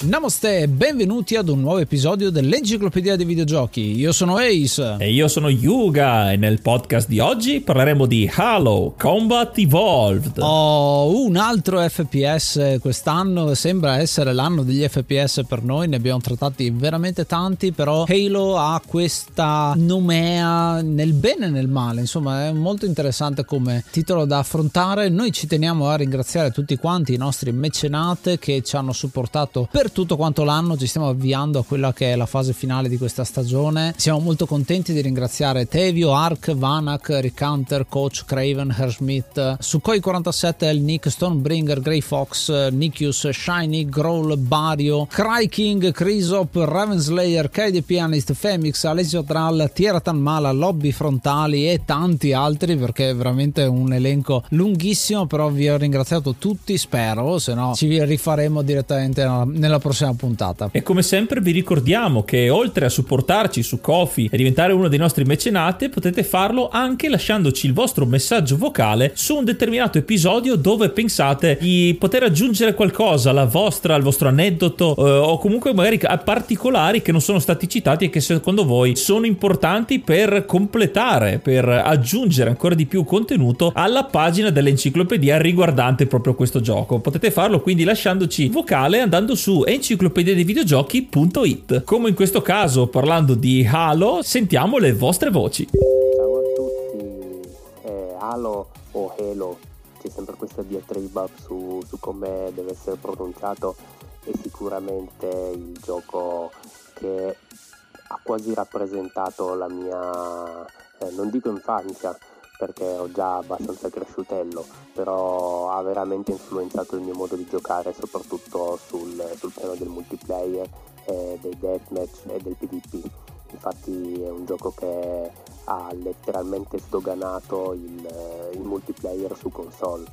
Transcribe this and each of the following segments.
Namaste e benvenuti ad un nuovo episodio dell'Enciclopedia dei Videogiochi. Io sono Ace. E io sono Yuga e nel podcast di oggi parleremo di Halo Combat Evolved. Oh, un altro FPS quest'anno, sembra essere l'anno degli FPS per noi, ne abbiamo trattati veramente tanti, però Halo ha questa nomea nel bene e nel male, insomma è molto interessante come titolo da affrontare. Noi ci teniamo a ringraziare tutti quanti i nostri mecenate che ci hanno supportato per tutto quanto l'anno ci stiamo avviando a quella che è la fase finale di questa stagione. Siamo molto contenti di ringraziare Tevio, Ark, Vanak, Rick Hunter, Coach, Craven, Herschmidt, Sukhoi 47, El Nick, Stonebringer, Grey Fox, Nikius, Shiny, Growl, Bario, Cry King, Crisop, Ravenslayer, KD Pianist, Femix, Alessio Tral, Tiera Tanmala, Lobby Frontali e tanti altri perché è veramente un elenco lunghissimo però vi ho ringraziato tutti spero se no ci rifaremo direttamente nella nella prossima puntata. E come sempre vi ricordiamo che oltre a supportarci su Kofi e diventare uno dei nostri mecenati, potete farlo anche lasciandoci il vostro messaggio vocale su un determinato episodio dove pensate di poter aggiungere qualcosa alla vostra, al vostro aneddoto eh, o comunque magari a particolari che non sono stati citati e che secondo voi sono importanti per completare, per aggiungere ancora di più contenuto alla pagina dell'enciclopedia riguardante proprio questo gioco. Potete farlo quindi lasciandoci vocale andando su enciclopedia dei videogiochi.it. Come in questo caso, parlando di Halo, sentiamo le vostre voci. Ciao a tutti, eh, Halo o Halo, c'è sempre questa diatriba su, su come deve essere pronunciato, è sicuramente il gioco che ha quasi rappresentato la mia, eh, non dico infanzia, perché ho già abbastanza cresciutello, però ha veramente influenzato il mio modo di giocare, soprattutto sul, sul piano del multiplayer, eh, dei deathmatch e del PvP. Infatti è un gioco che ha letteralmente sdoganato il, il multiplayer su console.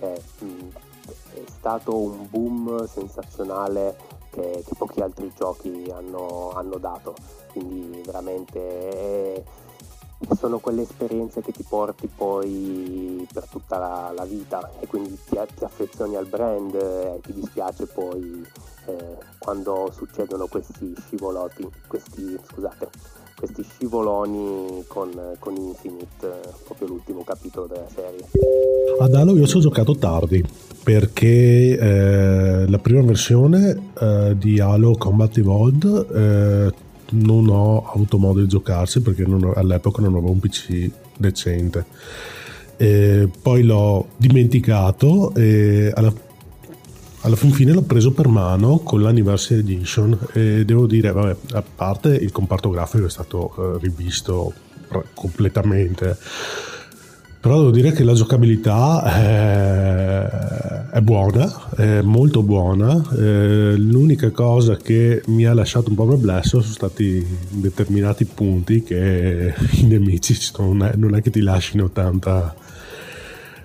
È, è, stato un boom sensazionale che, che pochi altri giochi hanno, hanno dato, quindi veramente è, sono quelle esperienze che ti porti poi per tutta la, la vita e quindi ti, ti, affezioni al brand e ti dispiace poi eh, quando succedono questi scivoloti, questi, scusate, questi scivoloni con, con Infinite, proprio l'ultimo capitolo della serie. Ad Halo io ci ho giocato tardi perché eh, la prima versione eh, di Halo Combat Evolved eh, non ho avuto modo di giocarsi perché non, all'epoca non avevo un PC decente. E poi l'ho dimenticato e alla, alla fin fine l'ho preso per mano con l'Anniversary Edition e devo dire, vabbè, a parte il comparto grafico è stato uh, rivisto completamente però devo dire che la giocabilità è, è buona, è molto buona. Eh, l'unica cosa che mi ha lasciato un po' perplesso sono stati determinati punti che i nemici non è, non è che ti lasciano tanta,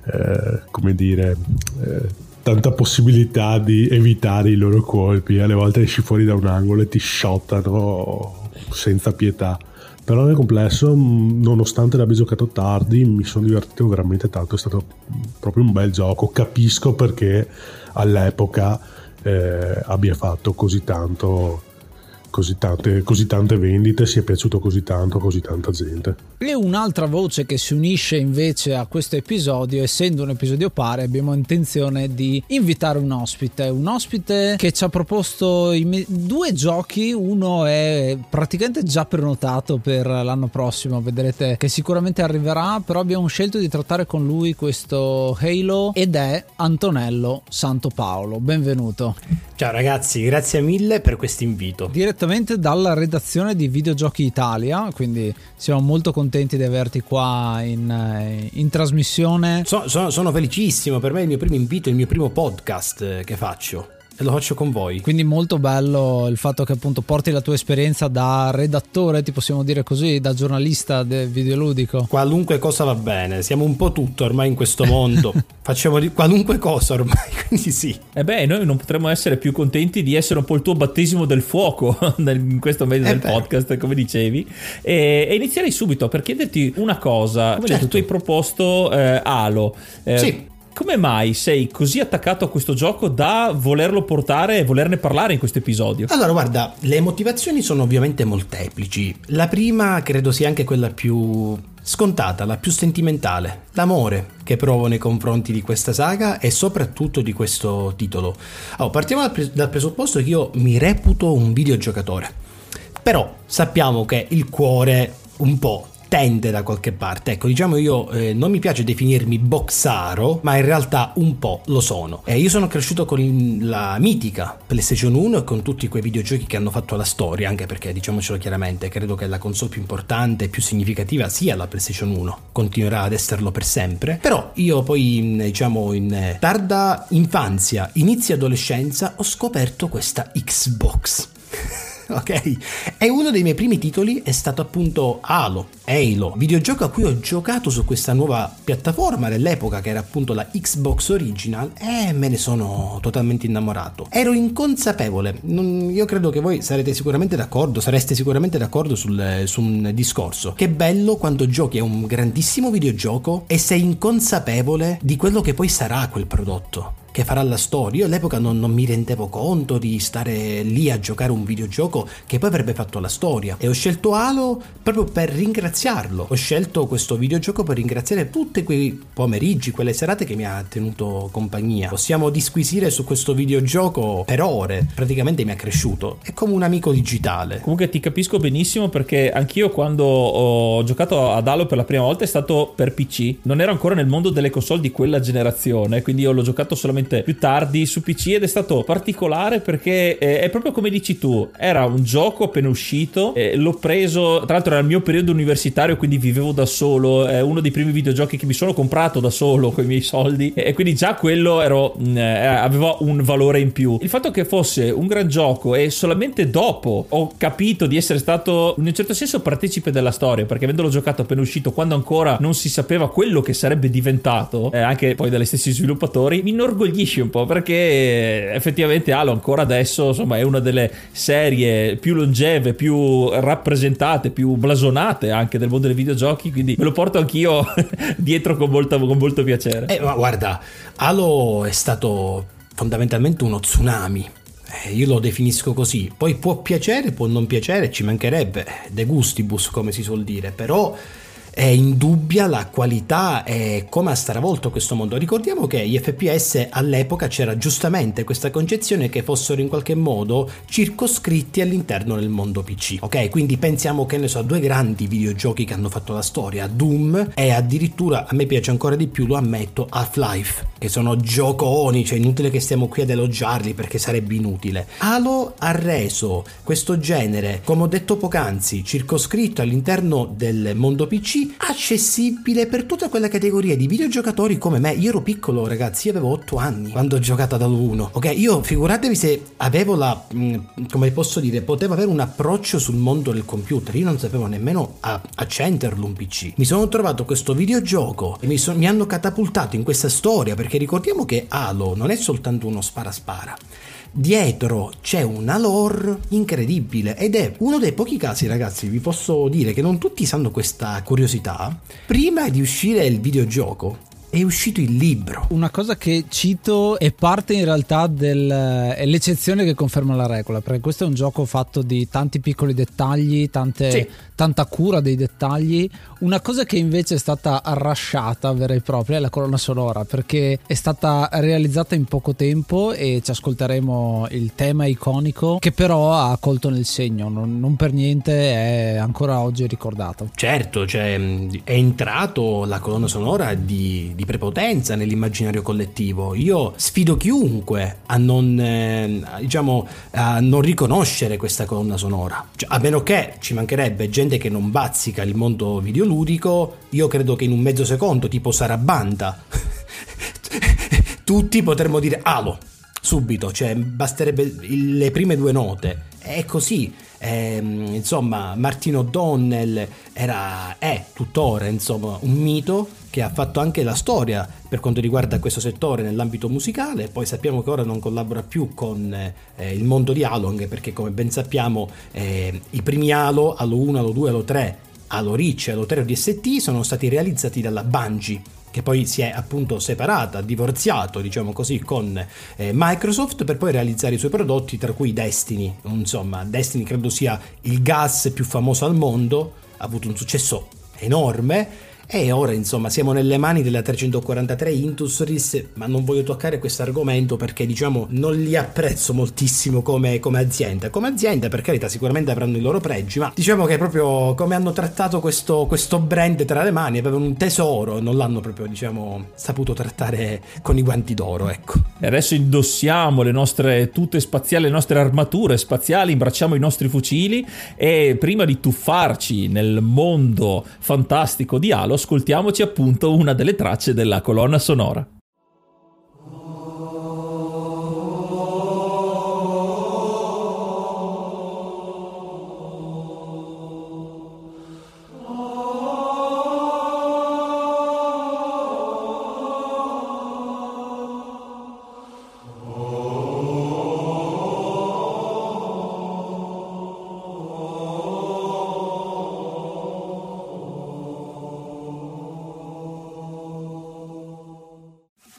eh, come dire, eh, tanta possibilità di evitare i loro colpi. Alle volte esci fuori da un angolo e ti shottano senza pietà però nel complesso nonostante l'abbia giocato tardi mi sono divertito veramente tanto. È stato proprio un bel gioco. Capisco perché all'epoca eh, abbia fatto così tanto così tante, così tante vendite, sia piaciuto così tanto a così tanta gente. E un'altra voce che si unisce invece a questo episodio, essendo un episodio pare, abbiamo intenzione di invitare un ospite, un ospite che ci ha proposto me- due giochi, uno è praticamente già prenotato per l'anno prossimo, vedrete che sicuramente arriverà, però abbiamo scelto di trattare con lui questo Halo ed è Antonello Santo Paolo. Benvenuto. Ciao ragazzi, grazie mille per questo invito. Direttamente dalla redazione di Videogiochi Italia, quindi siamo molto contenti di averti qua in, eh, in trasmissione. So, so, sono felicissimo, per me è il mio primo invito, il mio primo podcast eh, che faccio e lo faccio con voi. Quindi molto bello il fatto che appunto porti la tua esperienza da redattore, ti possiamo dire così, da giornalista videoludico. Qualunque cosa va bene, siamo un po' tutto ormai in questo mondo, facciamo di qualunque cosa ormai, quindi sì. E beh, noi non potremmo essere più contenti di essere un po' il tuo battesimo del fuoco in questo mese del podcast, come dicevi. E, e, inizierei subito per chiederti una cosa. Come certo. detto, tu hai proposto eh, Halo. Eh, sì come mai sei così attaccato a questo gioco da volerlo portare e volerne parlare in questo episodio? Allora, guarda, le motivazioni sono ovviamente molteplici. La prima credo sia anche quella più scontata, la più sentimentale, l'amore che provo nei confronti di questa saga e soprattutto di questo titolo. Allora, partiamo dal, pres- dal presupposto che io mi reputo un videogiocatore. Però sappiamo che il cuore un po' tende da qualche parte. Ecco, diciamo io eh, non mi piace definirmi boxaro, ma in realtà un po' lo sono. Eh, io sono cresciuto con la mitica PlayStation 1 e con tutti quei videogiochi che hanno fatto la storia, anche perché diciamocelo chiaramente, credo che la console più importante e più significativa sia la PlayStation 1, continuerà ad esserlo per sempre. Però io poi diciamo in tarda infanzia, inizio adolescenza ho scoperto questa Xbox. ok? E uno dei miei primi titoli è stato appunto Halo, Halo, videogioco a cui ho giocato su questa nuova piattaforma dell'epoca che era appunto la Xbox Original e me ne sono totalmente innamorato. Ero inconsapevole, non, io credo che voi sarete sicuramente d'accordo, sareste sicuramente d'accordo sul, su un discorso. Che bello quando giochi a un grandissimo videogioco e sei inconsapevole di quello che poi sarà quel prodotto che farà la storia. Io all'epoca non, non, mi rendevo conto di stare lì a giocare un videogioco che poi avrebbe fatto la storia. E ho scelto Halo proprio per ringraziarlo. Ho scelto questo videogioco per ringraziare tutti quei pomeriggi, quelle serate che mi ha tenuto compagnia. Possiamo disquisire su questo videogioco per ore, praticamente mi ha cresciuto. È come un amico digitale. Comunque ti capisco benissimo perché anch'io quando ho giocato ad Halo per la prima volta è stato per PC. Non ero ancora nel mondo delle console di quella generazione, quindi io l'ho giocato solamente leggermente più tardi su PC ed è stato particolare perché eh, è proprio come dici tu, era un gioco appena uscito, eh, l'ho preso, tra l'altro era il mio periodo universitario quindi vivevo da solo, è uno dei primi videogiochi che mi sono comprato da solo con i miei soldi e quindi già quello ero, mm, eh, aveva un valore in più. Il fatto che fosse un gran gioco e solamente dopo ho capito di essere stato in un certo senso partecipe della storia perché avendolo giocato appena uscito quando ancora non si sapeva quello che sarebbe diventato, eh, anche poi dagli stessi sviluppatori, mi inorgoglie inorgoglisce un po' perché effettivamente Halo ancora adesso insomma è una delle serie più longeve, più rappresentate, più blasonate anche del mondo dei videogiochi, quindi me lo porto anch'io dietro con, molta, con molto piacere. Eh, ma guarda, Halo è stato fondamentalmente uno tsunami eh, io lo definisco così. Poi può piacere, può non piacere, ci mancherebbe, de gustibus come si suol dire, però è indubbia la qualità e come ha stravolto questo mondo. Ricordiamo che gli FPS all'epoca c'era giustamente questa concezione che fossero in qualche modo circoscritti all'interno del mondo PC. Ok, quindi pensiamo che ne so due grandi videogiochi che hanno fatto la storia, Doom e addirittura a me piace ancora di più, lo ammetto, Half-Life, che sono gioconi, cioè inutile che stiamo qui ad elogiarli perché sarebbe inutile. Halo ha reso questo genere, come ho detto poc'anzi, circoscritto all'interno del mondo PC accessibile per tutta quella categoria di videogiocatori come me. Io ero piccolo, ragazzi, io avevo 8 anni quando ho giocato ad 1. Ok, io figuratevi se avevo la mm, come posso dire, potevo avere un approccio sul mondo del computer. Io non sapevo nemmeno a- accenderlo un PC. Mi sono trovato questo videogioco e mi, so- mi hanno catapultato in questa storia perché ricordiamo che Halo non è soltanto uno spara spara dietro c'è una lore incredibile ed è uno dei pochi casi ragazzi vi posso dire che non tutti sanno questa curiosità. Prima di uscire il videogioco è uscito il libro. Una cosa che cito è parte in realtà dell'eccezione che conferma la regola, perché questo è un gioco fatto di tanti piccoli dettagli, tante, sì. tanta cura dei dettagli. Una cosa che invece è stata arrasciata vera e propria è la colonna sonora, perché è stata realizzata in poco tempo e ci ascolteremo il tema iconico che però ha colto nel segno, non, non per niente è ancora oggi ricordato. Certo, cioè, è entrato la colonna sonora di di prepotenza nell'immaginario collettivo. Io sfido chiunque a non, eh, diciamo, a non riconoscere questa colonna sonora. Cioè, a meno che ci mancherebbe gente che non bazzica il mondo videoludico, io credo che in un mezzo secondo, tipo Sarabanda, tutti potremmo dire Alo subito, cioè basterebbe le prime due note. È così. Eh, insomma, Martino Donnell era, è tuttora insomma, un mito che ha fatto anche la storia per quanto riguarda questo settore nell'ambito musicale, poi sappiamo che ora non collabora più con eh, il mondo di Along perché come ben sappiamo eh, i primi Halo, Halo 1, Halo 2, Halo 3, Halo Reach e Halo 3 DST sono stati realizzati dalla Bungie che poi si è appunto separata, divorziato, diciamo così, con eh, Microsoft per poi realizzare i suoi prodotti, tra cui Destiny. Insomma, Destiny credo sia il gas più famoso al mondo, ha avuto un successo enorme e ora insomma siamo nelle mani della 343 Intusris, ma non voglio toccare questo argomento perché diciamo non li apprezzo moltissimo come, come, azienda. Come azienda per carità sicuramente avranno i loro pregi, ma diciamo che proprio come hanno trattato questo, questo brand tra le mani, avevano un tesoro, non l'hanno proprio diciamo saputo trattare con i guanti d'oro, ecco. E adesso indossiamo le nostre tute spaziali, le nostre armature spaziali, imbracciamo i nostri fucili e prima di tuffarci nel mondo fantastico di Halo ascoltiamoci appunto una delle tracce della colonna sonora.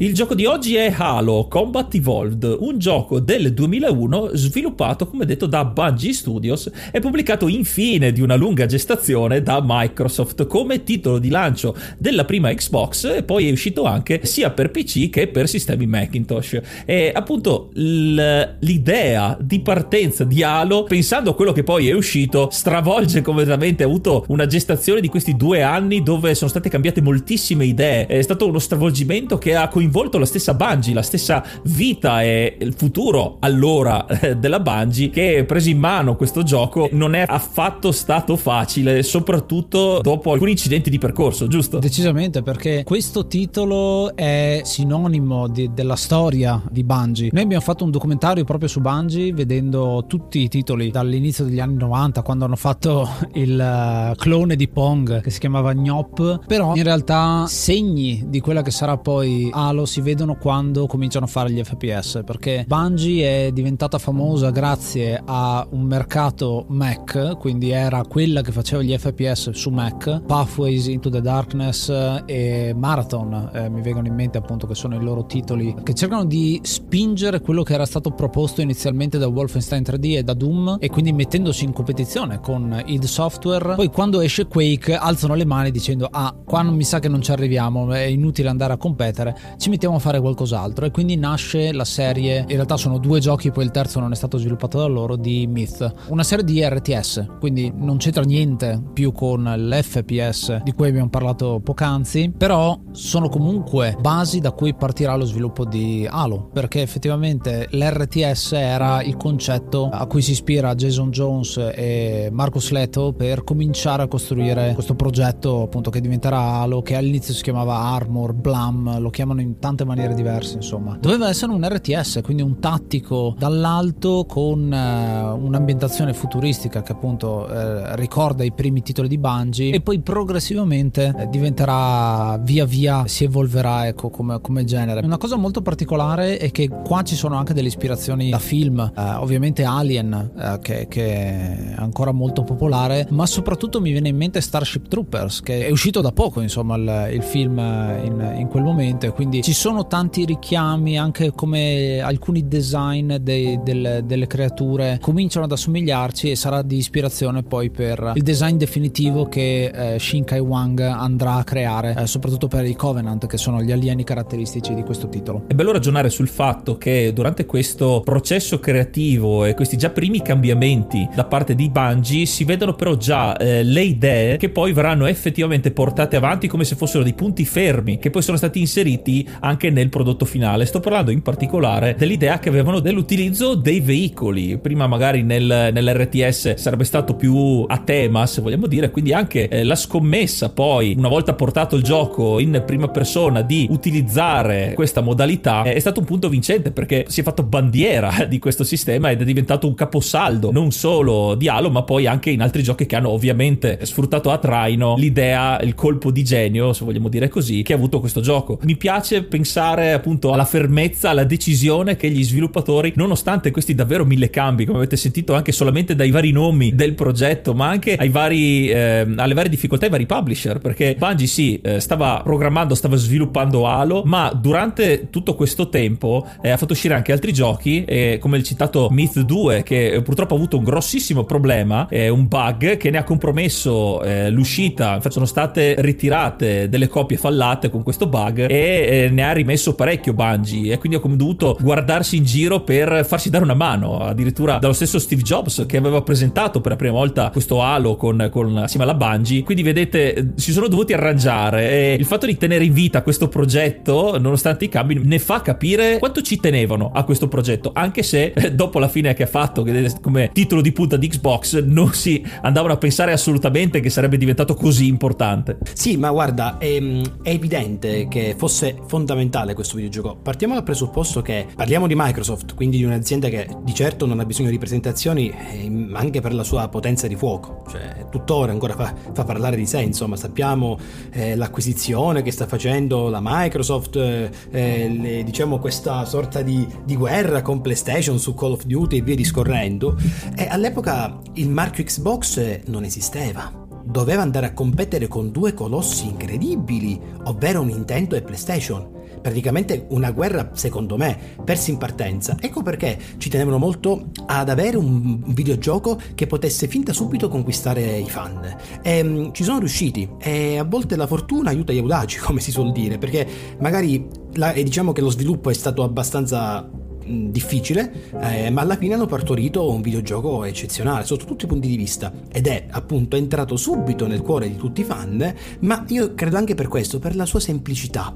Il gioco di oggi è Halo Combat Evolved, un gioco del 2001 sviluppato come detto da Bungie Studios e pubblicato infine di una lunga gestazione da Microsoft come titolo di lancio della prima Xbox e poi è uscito anche sia per PC che per sistemi Macintosh. E appunto l'idea di partenza di Halo, pensando a quello che poi è uscito, stravolge completamente, ha avuto una gestazione di questi due anni dove sono state cambiate moltissime idee, è stato uno stravolgimento che ha coinvolto coinvolto la stessa Bungie, la stessa vita e il futuro allora eh, della Bungie che preso in mano questo gioco non è affatto stato facile, soprattutto dopo alcuni incidenti di percorso, giusto? Decisamente perché questo titolo è sinonimo di, della storia di Bungie. Noi abbiamo fatto un documentario proprio su Bungie vedendo tutti i titoli dall'inizio degli anni 90 quando hanno fatto il eh, clone di Pong che si chiamava Gnop, però in realtà segni di quella che sarà poi Halo Halo si vedono quando cominciano a fare gli FPS perché Bungie è diventata famosa grazie a un mercato Mac quindi era quella che faceva gli FPS su Mac Pathways Into the Darkness e Marathon eh, mi vengono in mente appunto che sono i loro titoli che cercano di spingere quello che era stato proposto inizialmente da Wolfenstein 3D e da Doom e quindi mettendosi in competizione con id Software. Poi quando esce Quake alzano le mani dicendo ah qua non mi sa che non ci arriviamo è inutile andare a competere. Ci ci mettiamo a fare qualcos'altro. E quindi nasce la serie, in realtà sono due giochi, poi il terzo non è stato sviluppato da loro, di Myth, una serie di RTS, quindi non c'entra niente più con l'FPS di cui abbiamo parlato poc'anzi, però sono comunque basi da cui partirà lo sviluppo di Halo, perché effettivamente l'RTS era il concetto a cui si ispira Jason Jones e Marcus Leto per cominciare a costruire questo progetto appunto che diventerà Halo, che all'inizio si chiamava Armor, Blam, lo chiamano in tante maniere diverse insomma. Doveva essere un RTS, quindi un tattico dall'alto con eh, un'ambientazione futuristica che appunto eh, ricorda i primi titoli di Bungie e poi progressivamente eh, diventerà via via si evolverà ecco come, come, genere. Una cosa molto particolare è che qua ci sono anche delle ispirazioni da film, eh, ovviamente Alien eh, che, che, è ancora molto popolare, ma soprattutto mi viene in mente Starship Troopers che è uscito da poco insomma il, il film in, in, quel momento e quindi ci sono tanti richiami anche come alcuni design dei, del, delle creature cominciano ad assomigliarci e sarà di ispirazione poi per il design definitivo che eh, Shin Kai Wang andrà a creare eh, soprattutto per i Covenant che sono gli alieni caratteristici di questo titolo. È bello ragionare sul fatto che durante questo processo creativo e questi già primi cambiamenti da parte di Bungie si vedono però già eh, le idee che poi verranno effettivamente portate avanti come se fossero dei punti fermi che poi sono stati inseriti anche nel prodotto finale. Sto parlando in particolare dell'idea che avevano dell'utilizzo dei veicoli. Prima magari nel, nell'RTS sarebbe stato più a tema, se vogliamo dire, quindi anche eh, la scommessa poi, una volta portato il gioco in prima persona, di utilizzare questa modalità è stato un punto vincente perché si è fatto bandiera di questo sistema ed è diventato un caposaldo non solo di Halo ma poi anche in altri giochi che hanno ovviamente sfruttato a traino l'idea, il colpo di genio se vogliamo dire così, che ha avuto questo gioco. Mi piace pensare appunto alla fermezza, alla decisione che gli sviluppatori, nonostante questi davvero mille cambi, come avete sentito anche solamente dai vari nomi del progetto, ma anche vari, eh, alle varie difficoltà, ai vari publisher, perché Bungie sì, eh, stava programmando, stava sviluppando Halo, ma durante tutto questo tempo eh, ha fatto uscire anche altri giochi, come il citato Myth 2, che purtroppo ha avuto un grossissimo problema, un bug che ne ha compromesso eh, l'uscita, infatti sono state ritirate delle copie fallate con questo bug e ne ha rimesso parecchio Bungie e quindi ha dovuto guardarsi in giro per farsi dare una mano, addirittura dallo stesso Steve Jobs che aveva presentato per la prima volta questo Halo con, con assieme alla Bungie, quindi vedete si sono dovuti arrangiare e il fatto di tenere in vita questo progetto nonostante i cambi ne fa capire quanto ci tenevano a questo progetto, anche se eh, dopo la fine che ha fatto come titolo di punta di Xbox non si andavano a pensare assolutamente che sarebbe diventato così importante. Sì, ma guarda, è, è evidente che fosse fondamentale questo videogioco. Partiamo dal presupposto che parliamo di Microsoft, quindi di un'azienda che di certo non ha bisogno di presentazioni eh, anche per la sua potenza di fuoco, cioè tuttora ancora fa, fa parlare di sé, insomma sappiamo eh, l'acquisizione che sta facendo la Microsoft, eh, eh, le, diciamo questa sorta di, di, guerra con PlayStation su Call of Duty e via discorrendo, e all'epoca il marchio Xbox non esisteva doveva andare a competere con due colossi incredibili, ovvero Nintendo e PlayStation. Praticamente una guerra, secondo me, persa in partenza. Ecco perché ci tenevano molto ad avere un videogioco che potesse fin da subito conquistare i fan. E um, ci sono riusciti e a volte la fortuna aiuta gli audaci, come si suol dire, perché magari la, diciamo che lo sviluppo è stato abbastanza difficile, eh, ma alla fine hanno partorito un videogioco eccezionale sotto tutti i punti di vista ed è appunto entrato subito nel cuore di tutti i fan, ma io credo anche per questo, per la sua semplicità.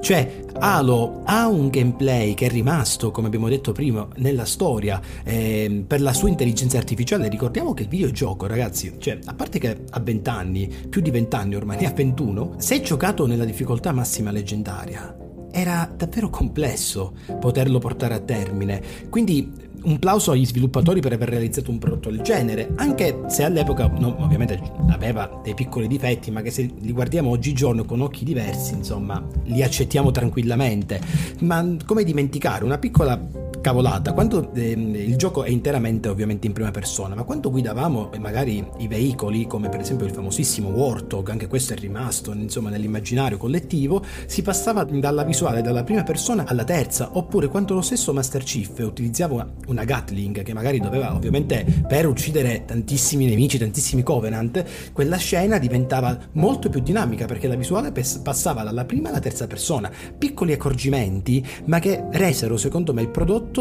Cioè, Halo ha un gameplay che è rimasto, come abbiamo detto prima, nella storia eh, per la sua intelligenza artificiale. Ricordiamo che il videogioco, ragazzi, cioè, a parte che ha 20 anni, più di 20 anni ormai, ne ha 21, se giocato nella difficoltà massima leggendaria, era davvero complesso poterlo portare a termine. Quindi un plauso agli sviluppatori per aver realizzato un prodotto del genere, anche se all'epoca no, ovviamente aveva dei piccoli difetti, ma che se li guardiamo oggigiorno con occhi diversi, insomma, li accettiamo tranquillamente. Ma come dimenticare una piccola cavolata, quando ehm, il gioco è interamente ovviamente in prima persona, ma quando guidavamo eh, magari i veicoli, come per esempio il famosissimo Warthog, anche questo è rimasto insomma nell'immaginario collettivo, si passava dalla visuale dalla prima persona alla terza, oppure quando lo stesso Master Chief utilizzava una Gatling che magari doveva ovviamente per uccidere tantissimi nemici, tantissimi Covenant, quella scena diventava molto più dinamica perché la visuale passava dalla prima alla terza persona, piccoli accorgimenti, ma che resero secondo me il prodotto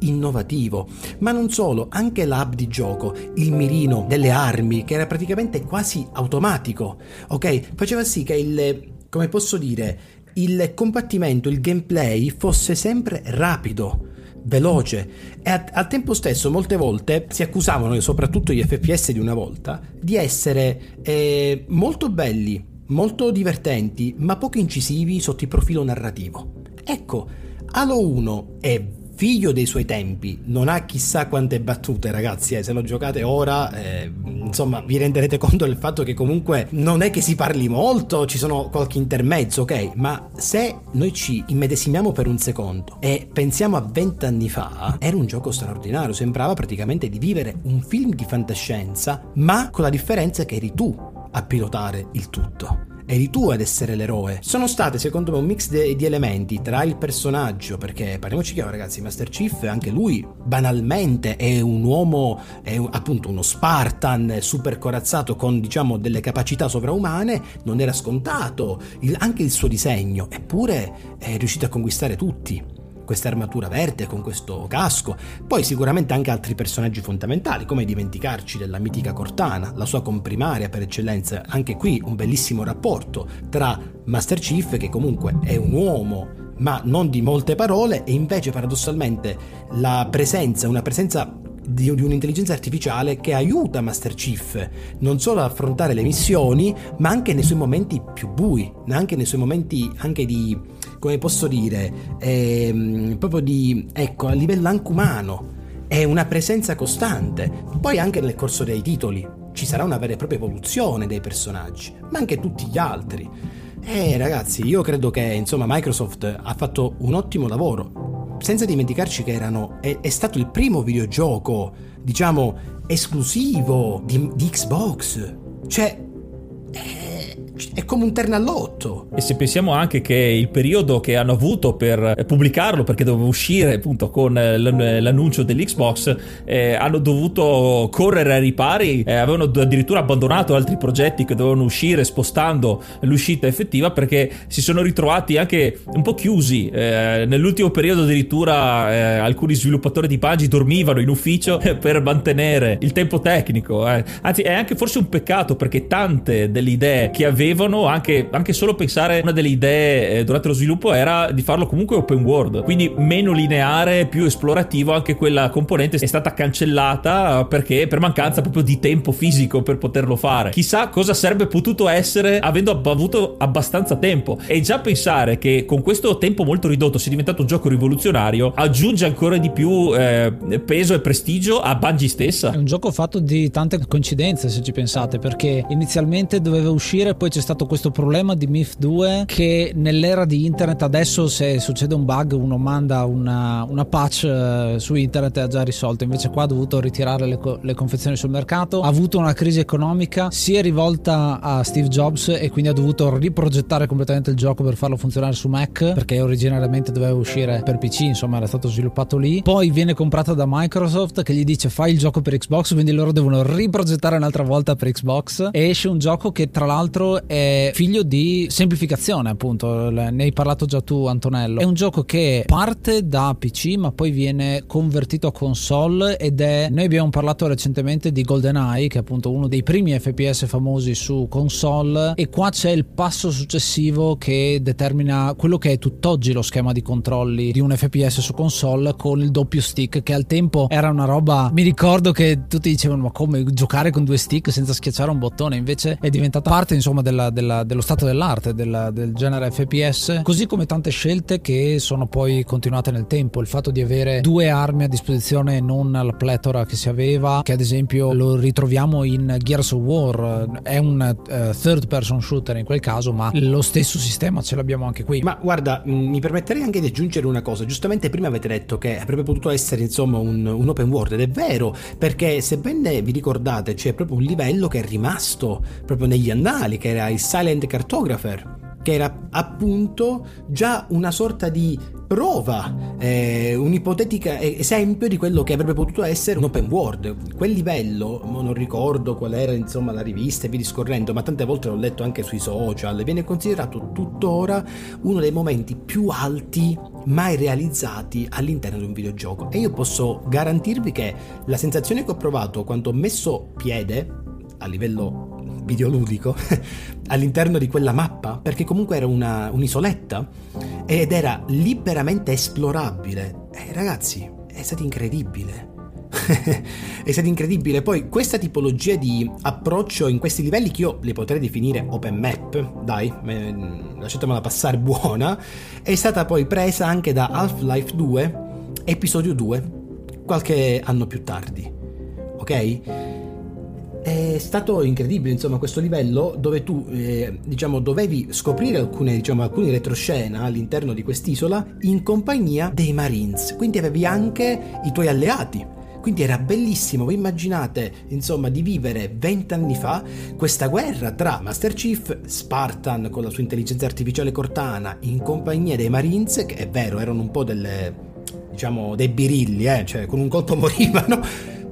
innovativo. Ma non solo, anche l'hub di gioco, il mirino delle armi, che era praticamente quasi automatico, ok? Faceva sì che il, come posso dire, il combattimento, il gameplay fosse sempre rapido veloce e al tempo stesso molte volte si accusavano, soprattutto gli FPS di una volta, di essere eh, molto belli, molto divertenti, ma poco incisivi sotto il profilo narrativo. Ecco, Halo 1 è figlio dei suoi tempi, non ha chissà quante battute ragazzi, eh, se lo giocate ora eh, insomma vi renderete conto del fatto che comunque non è che si parli molto, ci sono qualche intermezzo, ok? Ma se noi ci immedesimiamo per un secondo e pensiamo a vent'anni fa, era un gioco straordinario, sembrava praticamente di vivere un film di fantascienza, ma con la differenza che eri tu a pilotare il tutto eri tu ad essere l'eroe. Sono state secondo me un mix de- di elementi tra il personaggio, perché parliamoci chiaro ragazzi, Master Chief anche lui banalmente è un uomo, è un, appunto uno Spartan super corazzato con diciamo delle capacità sovraumane, non era scontato, il, anche il suo disegno, eppure è riuscito a conquistare tutti questa armatura verde, con questo casco. Poi sicuramente anche altri personaggi fondamentali, come dimenticarci della mitica Cortana, la sua comprimaria per eccellenza. Anche qui un bellissimo rapporto tra Master Chief, che comunque è un uomo ma non di molte parole, e invece paradossalmente la presenza, una presenza di, un'intelligenza artificiale che aiuta Master Chief non solo ad affrontare le missioni, ma anche nei suoi momenti più bui, anche nei suoi momenti anche di, come posso dire, ehm, proprio di, ecco, a livello anche umano. È una presenza costante. Poi anche nel corso dei titoli ci sarà una vera e propria evoluzione dei personaggi, ma anche tutti gli altri. Eh ragazzi, io credo che insomma Microsoft ha fatto un ottimo lavoro. Senza dimenticarci che erano, è, è stato il primo videogioco, diciamo, esclusivo di, di Xbox. Cioè, è come un terno all'otto. E se pensiamo anche che il periodo che hanno avuto per pubblicarlo, perché doveva uscire appunto con l'annuncio dell'Xbox, eh, hanno dovuto correre ai ripari, eh, avevano addirittura abbandonato altri progetti che dovevano uscire spostando l'uscita effettiva perché si sono ritrovati anche un po' chiusi. Eh, nell'ultimo periodo addirittura eh, alcuni sviluppatori di Pagi dormivano in ufficio per mantenere il tempo tecnico. Eh. Anzi è anche forse un peccato perché tante delle idee che avevano avevano anche, anche solo pensare una delle idee eh, durante lo sviluppo era di farlo comunque open world. Quindi meno lineare più esplorativo anche quella componente è stata cancellata perché per mancanza proprio di tempo fisico per poterlo fare. Chissà cosa sarebbe potuto essere avendo avuto abbastanza tempo. E già pensare che con questo tempo molto ridotto sia diventato un gioco rivoluzionario aggiunge ancora di più eh, peso e prestigio a Bungie stessa. È un gioco fatto di tante coincidenze se ci pensate perché inizialmente doveva uscire poi c'è stato questo problema di MIF 2 che nell'era di internet adesso se succede un bug uno manda una, una patch eh, su internet e ha già risolto. Invece qua ha dovuto ritirare le, le, confezioni sul mercato. Ha avuto una crisi economica si è rivolta a Steve Jobs e quindi ha dovuto riprogettare completamente il gioco per farlo funzionare su Mac perché originariamente doveva uscire per PC insomma era stato sviluppato lì. Poi viene comprata da Microsoft che gli dice fai il gioco per Xbox quindi loro devono riprogettare un'altra volta per Xbox. E esce un gioco che tra l'altro è figlio di semplificazione, appunto. Ne hai parlato già tu, Antonello. È un gioco che parte da PC, ma poi viene convertito a console. Ed è. Noi abbiamo parlato recentemente di GoldenEye, che è appunto uno dei primi FPS famosi su console. E qua c'è il passo successivo che determina quello che è tutt'oggi lo schema di controlli di un FPS su console con il doppio stick, che al tempo era una roba. Mi ricordo che tutti dicevano: Ma come giocare con due stick senza schiacciare un bottone? Invece è diventata parte, insomma, della della, della, dello stato dell'arte della, del genere FPS, così come tante scelte che sono poi continuate nel tempo. Il fatto di avere due armi a disposizione, non la pletora che si aveva, che ad esempio lo ritroviamo in Gears of War, è un uh, third person shooter in quel caso, ma lo stesso sistema ce l'abbiamo anche qui. Ma guarda, mm, mi permetterei anche di aggiungere una cosa. Giustamente prima avete detto che avrebbe potuto essere insomma un, un open world ed è vero, perché sebbene vi ricordate c'è proprio un livello che è rimasto proprio negli annali, che era il Silent Cartographer che era appunto già una sorta di prova, eh, un ipotetico esempio di quello che avrebbe potuto essere un open world. Quel livello, non ricordo qual era insomma la rivista e vi discorrendo, ma tante volte l'ho letto anche sui social, viene considerato tuttora uno dei momenti più alti mai realizzati all'interno di un videogioco. E io posso garantirvi che la sensazione che ho provato quando ho messo piede a livello videoludico all'interno di quella mappa, perché comunque era una, un'isoletta ed era liberamente esplorabile. E ragazzi, è stato incredibile. è stato incredibile. Poi questa tipologia di approccio in questi livelli che io li potrei definire open map, dai, lasciatemela passare buona, è stata poi presa anche da Half-Life 2, episodio 2, qualche anno più tardi. Ok? È stato incredibile, insomma, questo livello dove tu, eh, diciamo, dovevi scoprire alcune, diciamo, alcuni retroscena all'interno di quest'isola in compagnia dei Marines. Quindi avevi anche i tuoi alleati. Quindi era bellissimo, voi immaginate insomma di vivere vent'anni fa questa guerra tra Master Chief, Spartan con la sua intelligenza artificiale Cortana in compagnia dei Marines, che è vero erano un po' delle, diciamo dei birilli, eh? cioè con un colpo morivano,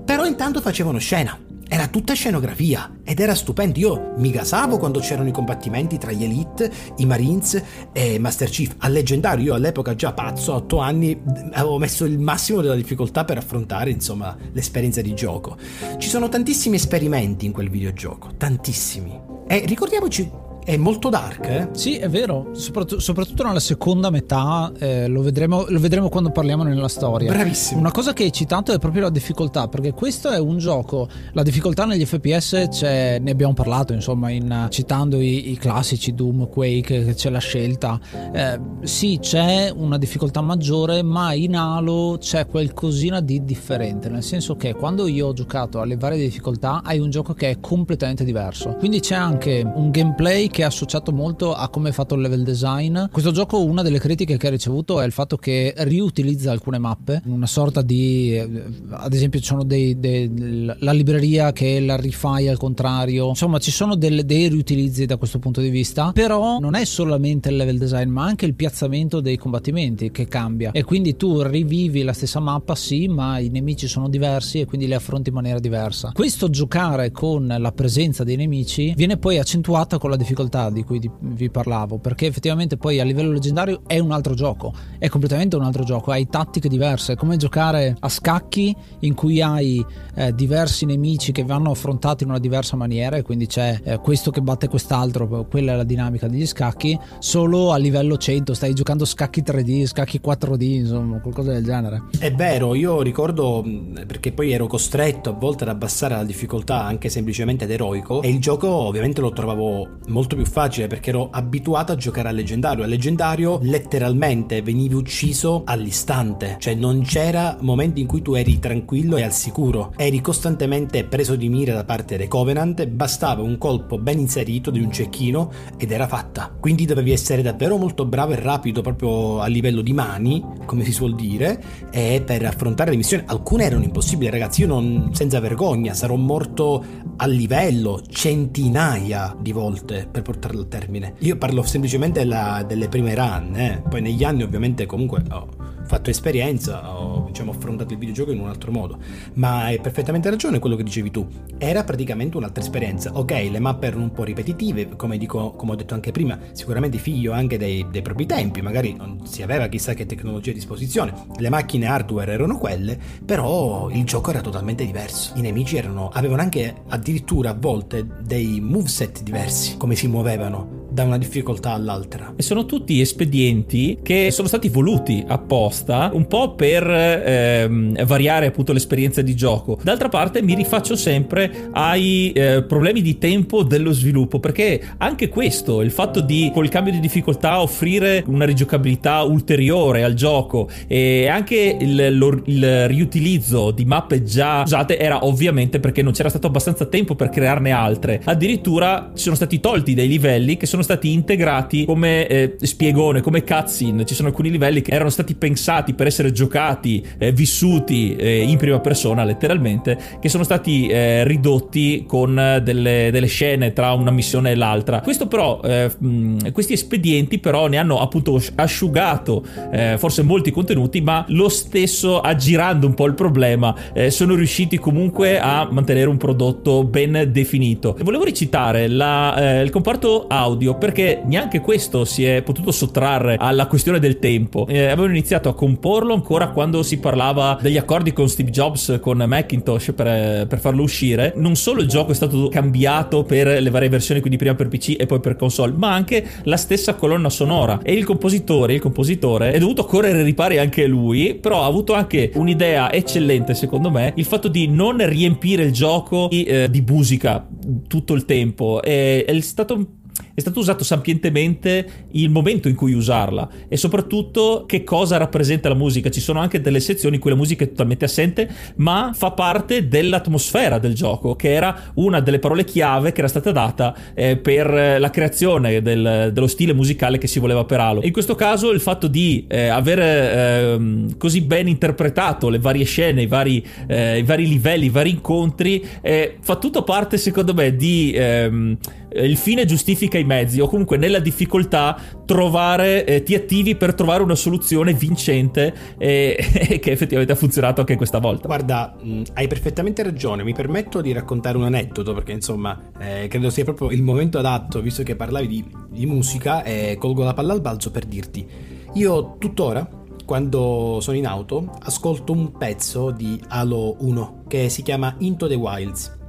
però intanto facevano scena era tutta scenografia ed era stupendo. Io mi gasavo quando c'erano i combattimenti tra gli Elite, i Marines e Master Chief. Al leggendario, io all'epoca già pazzo, a 8 anni, avevo messo il massimo della difficoltà per affrontare, insomma, l'esperienza di gioco. Ci sono tantissimi esperimenti in quel videogioco, tantissimi. E ricordiamoci è molto dark, eh? Sì, è vero, soprattutto, soprattutto nella seconda metà, eh, lo, vedremo, lo, vedremo, quando parliamo nella storia. Bravissimo. Una cosa che hai citato è proprio la difficoltà, perché questo è un gioco, la difficoltà negli FPS c'è, ne abbiamo parlato, insomma, in, citando i, i, classici Doom, Quake, c'è la scelta. Eh, sì, c'è una difficoltà maggiore, ma in Halo c'è qualcosina di differente, nel senso che quando io ho giocato alle varie difficoltà hai un gioco che è completamente diverso. Quindi c'è anche un gameplay che è associato molto a come è fatto il level design. Questo gioco, una delle critiche che ha ricevuto è il fatto che riutilizza alcune mappe, una sorta di, eh, ad esempio, ci sono dei, dei, la libreria che la rifai al contrario. Insomma, ci sono delle, dei riutilizzi da questo punto di vista, però non è solamente il level design, ma anche il piazzamento dei combattimenti che cambia. E quindi tu rivivi la stessa mappa, sì, ma i nemici sono diversi e quindi li affronti in maniera diversa. Questo giocare con la presenza dei nemici viene poi accentuata con la difficoltà difficoltà di cui vi parlavo, perché effettivamente poi a livello leggendario è un altro gioco, è completamente un altro gioco, hai tattiche diverse, è come giocare a scacchi in cui hai eh, diversi nemici che vanno affrontati in una diversa maniera e quindi c'è eh, questo che batte quest'altro, quella è la dinamica degli scacchi, solo a livello 100, stai giocando scacchi 3D, scacchi 4D, insomma, qualcosa del genere. È vero, io ricordo perché poi ero costretto a volte ad abbassare la difficoltà anche semplicemente ad eroico e il gioco ovviamente lo trovavo molto più facile perché ero abituato a giocare al leggendario. Al leggendario letteralmente venivi ucciso all'istante, cioè non c'era momento in cui tu eri tranquillo e al sicuro. Eri costantemente preso di mira da parte dei Covenant, bastava un colpo ben inserito di un cecchino ed era fatta. Quindi dovevi essere davvero molto bravo e rapido proprio a livello di mani, come si suol dire, e per affrontare le missioni. Alcune erano impossibili, ragazzi. Io non, senza vergogna, sarò morto a livello centinaia di volte per portarlo a termine. Io parlo semplicemente della, delle prime run, eh. poi negli anni ovviamente comunque ho fatto esperienza, ho diciamo, affrontato il videogioco in un altro modo, ma hai perfettamente ragione quello che dicevi tu, era praticamente un'altra esperienza. Ok, le mappe erano un po' ripetitive, come, dico, come ho detto anche prima, sicuramente figlio anche dei, dei propri tempi, magari non si aveva chissà che tecnologia a disposizione, le macchine hardware erano quelle, però il gioco era totalmente diverso. I nemici erano, avevano anche addirittura a volte dei moveset diversi, come si muovevano da una difficoltà all'altra. E sono tutti espedienti che sono stati voluti apposta un po' per ehm, variare appunto l'esperienza di gioco. D'altra parte mi rifaccio sempre ai eh, problemi di tempo dello sviluppo perché anche questo, il fatto di col cambio di difficoltà offrire una rigiocabilità ulteriore al gioco e anche il, lo, il riutilizzo di mappe già usate era ovviamente perché non c'era stato abbastanza tempo per crearne altre. Addirittura ci sono stati tolti dei livelli che sono stati integrati come eh, spiegone, come cutscene. Ci sono alcuni livelli che erano stati pensati per essere giocati, eh, vissuti eh, in prima persona, letteralmente, che sono stati eh, ridotti con delle, delle, scene tra una missione e l'altra. Questo però, eh, mh, questi espedienti però ne hanno appunto asciugato eh, forse molti contenuti, ma lo stesso aggirando un po' il problema, sono riusciti comunque a mantenere un prodotto ben definito. Volevo recitare la, il comparto audio perché neanche questo si è potuto sottrarre alla questione del tempo. Eh, avevano iniziato a comporlo ancora quando si parlava degli accordi con Steve Jobs, con Macintosh per, per farlo uscire. Non solo il gioco è stato cambiato per le varie versioni, quindi prima per PC e poi per console, ma anche la stessa colonna sonora. E il compositore, il compositore, è dovuto correre ai ripari anche lui, però ha avuto anche un'idea eccellente, secondo me, il fatto di non riempire il gioco di, eh, di musica tutto il tempo. È, è stato è stato usato sapientemente il momento in cui usarla e soprattutto che cosa rappresenta la musica. Ci sono anche delle sezioni in cui la musica è totalmente assente, ma fa parte dell'atmosfera del gioco, che era una delle parole chiave che era stata data eh, per la creazione del, dello stile musicale che si voleva per Halo. In questo caso il fatto di eh, aver eh, così ben interpretato le varie scene, i vari, eh, i vari livelli, i vari incontri, eh, fa tutto parte secondo me di ehm, il fine giustifica i mezzi o comunque nella difficoltà trovare, eh, ti attivi per trovare una soluzione vincente e, e, che effettivamente ha funzionato anche questa volta. Guarda, mh, hai perfettamente ragione, mi permetto di raccontare un aneddoto perché insomma eh, credo sia proprio il momento adatto visto che parlavi di, di musica e colgo la palla al balzo per dirti, io tuttora quando sono in auto ascolto un pezzo di Halo 1 che si chiama Into the Wilds,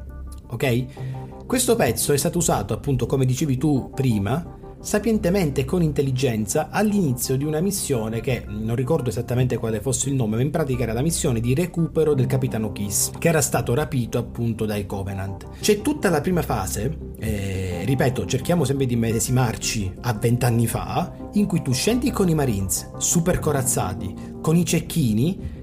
ok? Questo pezzo è stato usato, appunto, come dicevi tu prima, sapientemente e con intelligenza all'inizio di una missione che non ricordo esattamente quale fosse il nome, ma in pratica era la missione di recupero del capitano Kiss, che era stato rapito appunto dai Covenant. C'è tutta la prima fase, eh, ripeto, cerchiamo sempre di medesimarci a vent'anni fa, in cui tu scendi con i Marines, super corazzati, con i cecchini,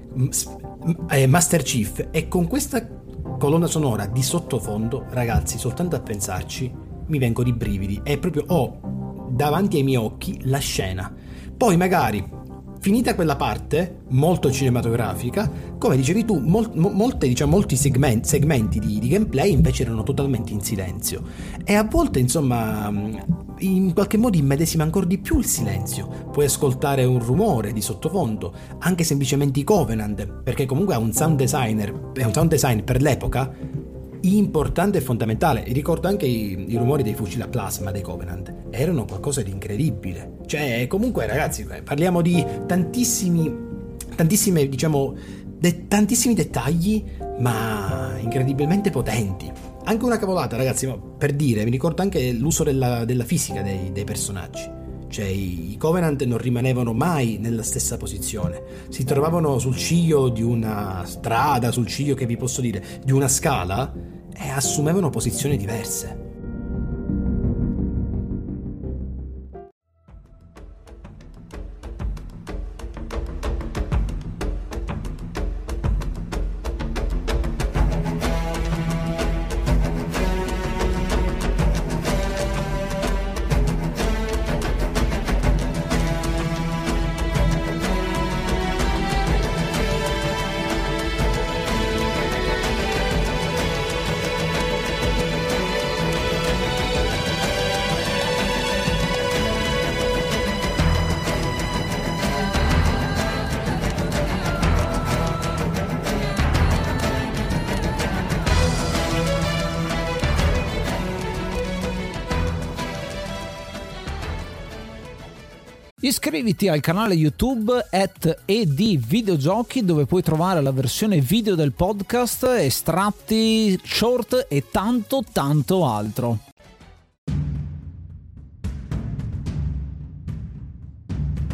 eh, Master Chief, e con questa colonna sonora di sottofondo, ragazzi, soltanto a pensarci mi vengono i brividi e proprio ho davanti ai miei occhi la scena. Poi magari Finita quella parte, molto cinematografica, come dicevi tu, mol, molte, diciamo, molti segmenti, segmenti di, di, gameplay invece erano totalmente in silenzio. E a volte, insomma, in qualche modo immedesima ancora di più il silenzio. Puoi ascoltare un rumore di sottofondo, anche semplicemente i Covenant, perché comunque ha un sound designer, è un sound design per l'epoca importante e fondamentale. E ricordo anche i, i, rumori dei fucili a plasma dei Covenant. Erano qualcosa di incredibile. Cioè, comunque, ragazzi, parliamo di tantissimi, tantissime, diciamo, de- tantissimi dettagli, ma incredibilmente potenti. Anche una cavolata, ragazzi, per dire, mi ricordo anche l'uso della, della fisica dei, dei personaggi. Cioè i Covenant non rimanevano mai nella stessa posizione, si trovavano sul ciglio di una strada, sul ciglio che vi posso dire, di una scala e assumevano posizioni diverse. Iscriviti al canale YouTube at edvideogiochi dove puoi trovare la versione video del podcast, estratti, short e tanto tanto altro.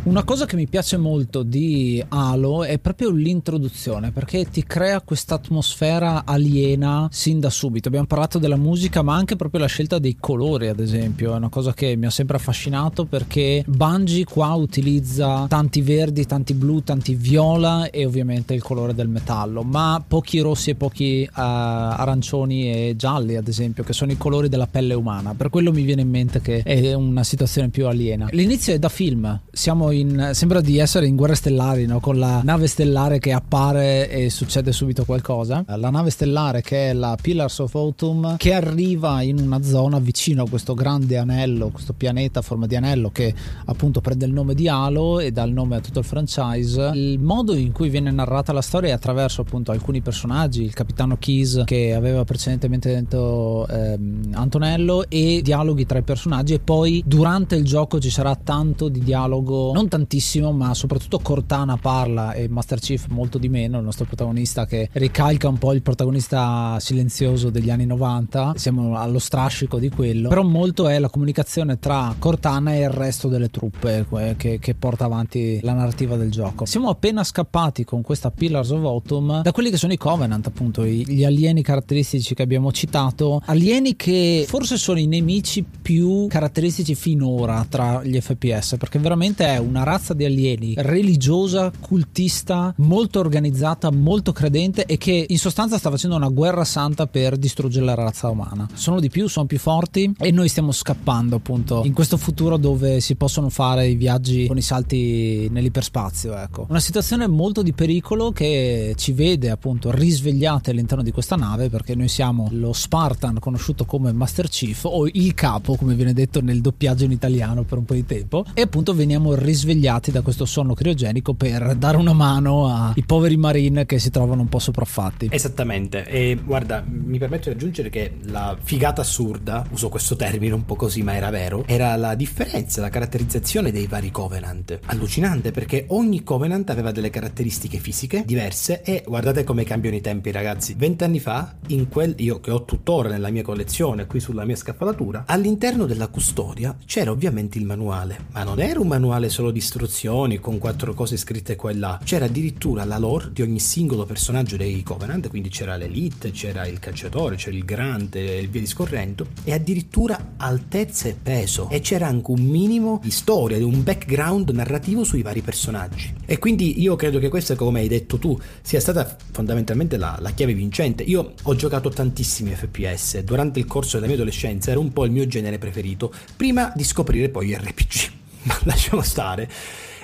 Una cosa che mi piace molto di Halo è proprio l'introduzione perché ti crea questa atmosfera aliena sin da subito. Abbiamo parlato della musica, ma anche proprio la scelta dei colori, ad esempio, è una cosa che mi ha sempre affascinato perché Bungie qua utilizza tanti verdi, tanti blu, tanti viola e ovviamente il colore del metallo, ma pochi rossi e pochi uh, arancioni e gialli, ad esempio, che sono i colori della pelle umana. Per quello mi viene in mente che è una situazione più aliena. L'inizio è da film, siamo in sembra di essere in guerre stellari, no? con la nave stellare che appare e succede subito qualcosa. La nave stellare che è la Pillars of Autumn che arriva in una zona vicino a questo grande anello, questo pianeta a forma di anello che appunto prende il nome di Halo e dà il nome a tutto il franchise. Il modo in cui viene narrata la storia è attraverso appunto alcuni personaggi, il capitano Keys che aveva precedentemente detto ehm, Antonello e dialoghi tra i personaggi e poi durante il gioco ci sarà tanto di dialogo, non tantissimo, ma soprattutto Cortana parla e Master Chief molto di meno, il nostro protagonista che ricalca un po' il protagonista silenzioso degli anni 90, siamo allo strascico di quello, però molto è la comunicazione tra Cortana e il resto delle truppe che, che porta avanti la narrativa del gioco. Siamo appena scappati con questa Pillars of Autumn da quelli che sono i Covenant, appunto, gli alieni caratteristici che abbiamo citato, alieni che forse sono i nemici più caratteristici finora tra gli FPS, perché veramente è una razza di alieni religiosa, cultista, molto organizzata, molto credente e che in sostanza sta facendo una guerra santa per distruggere la razza umana. Sono di più, sono più forti e noi stiamo scappando appunto in questo futuro dove si possono fare i viaggi con i salti nell'iperspazio, ecco. Una situazione molto di pericolo che ci vede appunto risvegliati all'interno di questa nave perché noi siamo lo Spartan conosciuto come Master Chief o il capo come viene detto nel doppiaggio in italiano per un po' di tempo e appunto veniamo risvegliati da questo sonno criogenico per dare una mano ai poveri marine che si trovano un po' sopraffatti. Esattamente, e guarda, mi permetto di aggiungere che la figata assurda, uso questo termine un po' così ma era vero, era la differenza, la caratterizzazione dei vari Covenant. Allucinante perché ogni Covenant aveva delle caratteristiche fisiche diverse e guardate come cambiano i tempi ragazzi. Vent'anni fa, in quel, io che ho tuttora nella mia collezione, qui sulla mia scaffalatura, all'interno della custodia c'era ovviamente il manuale, ma non era un manuale solo di istruzioni con quattro cose scritte qua e là, c'era addirittura la lore di ogni singolo personaggio dei Covenant, quindi c'era l'Elite, c'era il cacciatore, c'era il Grande e via discorrendo, e addirittura altezza e peso, e c'era anche un minimo di storia, di un background narrativo sui vari personaggi. E quindi io credo che questa, come hai detto tu, sia stata fondamentalmente la, la chiave vincente. Io ho giocato tantissimi FPS, durante il corso della mia adolescenza era un po' il mio genere preferito, prima di scoprire poi RPG. Lasciamo stare.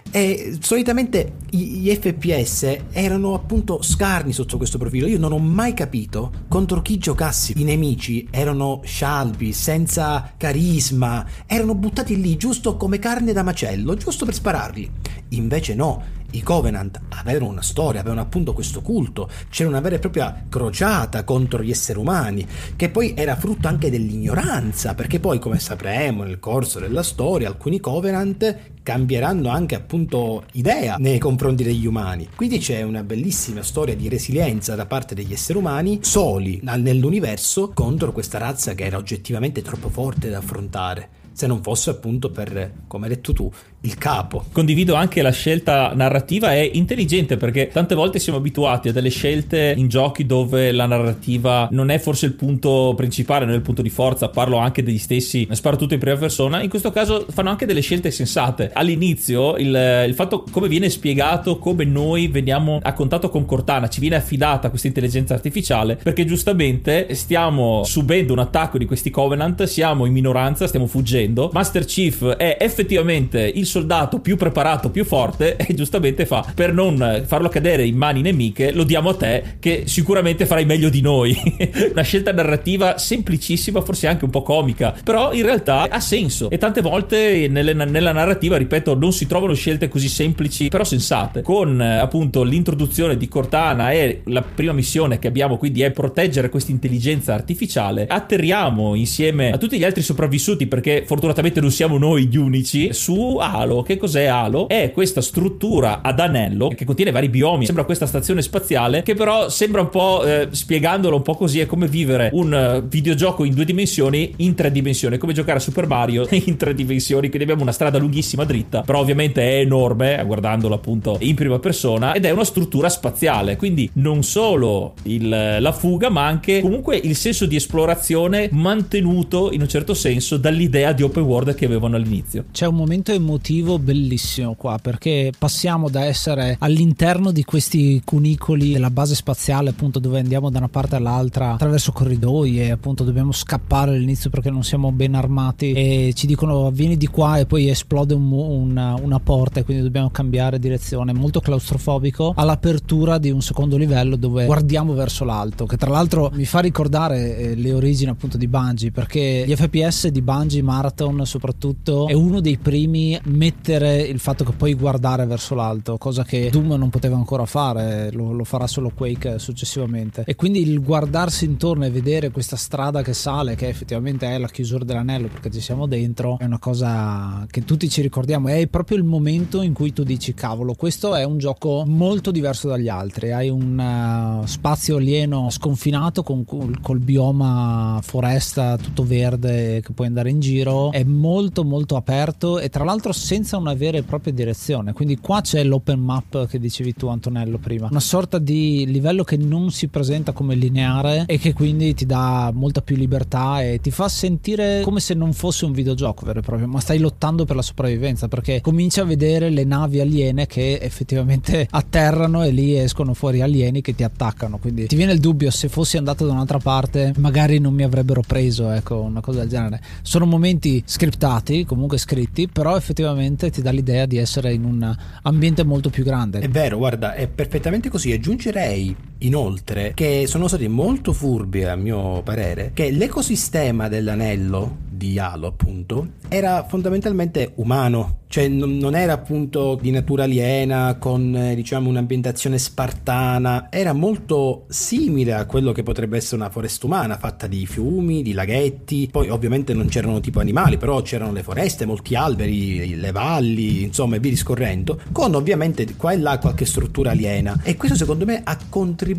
E solitamente gli FPS erano appunto scarni sotto questo profilo. Io non ho mai capito contro chi giocassi. I nemici erano scialbi, senza carisma, erano buttati lì giusto come carne da macello, giusto per spararli. Invece no, i Covenant avevano una storia, avevano appunto questo culto, c'era una vera e propria crociata contro gli esseri umani, che poi era frutto anche dell'ignoranza, perché poi come sapremo nel corso della storia alcuni Covenant cambieranno anche appunto idea nei confronti degli umani. Quindi c'è una bellissima storia di resilienza da parte degli esseri umani soli nell'universo contro questa razza che era oggettivamente troppo forte da affrontare se non fosse appunto per, come hai detto tu, il capo. Condivido anche la scelta narrativa, è intelligente perché tante volte siamo abituati a delle scelte in giochi dove la narrativa non è forse il punto principale, non è il punto di forza, parlo anche degli stessi sparo tutto in prima persona, in questo caso fanno anche delle scelte sensate. All'inizio il, il fatto come viene spiegato, come noi veniamo a contatto con Cortana, ci viene affidata questa intelligenza artificiale perché giustamente stiamo subendo un attacco di questi Covenant, siamo in minoranza, stiamo fuggendo, Master Chief è effettivamente il soldato più preparato, più forte e giustamente fa per non farlo cadere in mani nemiche lo diamo a te che sicuramente farai meglio di noi. Una scelta narrativa semplicissima, forse anche un po' comica, però in realtà ha senso e tante volte nelle, nella narrativa, ripeto, non si trovano scelte così semplici però sensate. Con appunto l'introduzione di Cortana e la prima missione che abbiamo quindi è proteggere questa intelligenza artificiale, atterriamo insieme a tutti gli altri sopravvissuti perché fortunatamente non siamo noi gli unici su Halo. Che cos'è Halo? È questa struttura ad anello che contiene vari biomi. Sembra questa stazione spaziale che però sembra un po', eh, spiegandolo un po' così, è come vivere un uh, videogioco in due dimensioni in tre dimensioni, è come giocare a Super Mario in tre dimensioni, quindi abbiamo una strada lunghissima dritta, però ovviamente è enorme, guardandolo appunto in prima persona, ed è una struttura spaziale, quindi non solo il, la fuga, ma anche comunque il senso di esplorazione mantenuto in un certo senso dall'idea di open world che avevano all'inizio. C'è un momento emotivo bellissimo qua, perché passiamo da essere all'interno di questi cunicoli della base spaziale, appunto dove andiamo da una parte all'altra attraverso corridoi e appunto dobbiamo scappare all'inizio perché non siamo ben armati e ci dicono vieni di qua e poi esplode un, una, una porta e quindi dobbiamo cambiare direzione, molto claustrofobico, all'apertura di un secondo livello dove guardiamo verso l'alto, che tra l'altro mi fa ricordare eh, le origini appunto di Bungie perché gli FPS di Bungie Marathon soprattutto è uno dei primi mettere il fatto che puoi guardare verso l'alto, cosa che Doom non poteva ancora fare, lo, lo farà solo Quake successivamente. E quindi il guardarsi intorno e vedere questa strada che sale che effettivamente è la chiusura dell'anello perché ci siamo dentro è una cosa che tutti ci ricordiamo. È proprio il momento in cui tu dici cavolo questo è un gioco molto diverso dagli altri. Hai un uh, spazio alieno sconfinato con, col bioma foresta tutto verde che puoi andare in giro. È molto molto aperto e tra l'altro senza una vera e propria direzione. Quindi qua c'è l'open map che dicevi tu Antonello prima. Una sorta di livello che non si presenta come lineare e che quindi ti dà molta più libertà e ti fa sentire come se non fosse un videogioco vero e proprio ma stai lottando per la sopravvivenza perché cominci a vedere le navi aliene che effettivamente atterrano e lì escono fuori alieni che ti attaccano. Quindi ti viene il dubbio se fossi andato da un'altra parte magari non mi avrebbero preso ecco una cosa del genere. Sono momenti scriptati comunque scritti però effettivamente ti dà l'idea di essere in un ambiente molto più grande. È vero guarda è perfettamente così. Aggiungerei inoltre che sono stati molto furbi a mio parere che l'ecosistema dell'anello di Halo appunto era fondamentalmente umano. Cioè non, era appunto di natura aliena con eh, diciamo un'ambientazione spartana. Era molto simile a quello che potrebbe essere una foresta umana fatta di fiumi di laghetti. Poi ovviamente non c'erano tipo animali però c'erano le foreste molti alberi le valli insomma e via discorrendo con ovviamente qua e là qualche struttura aliena. E questo secondo me ha contribuito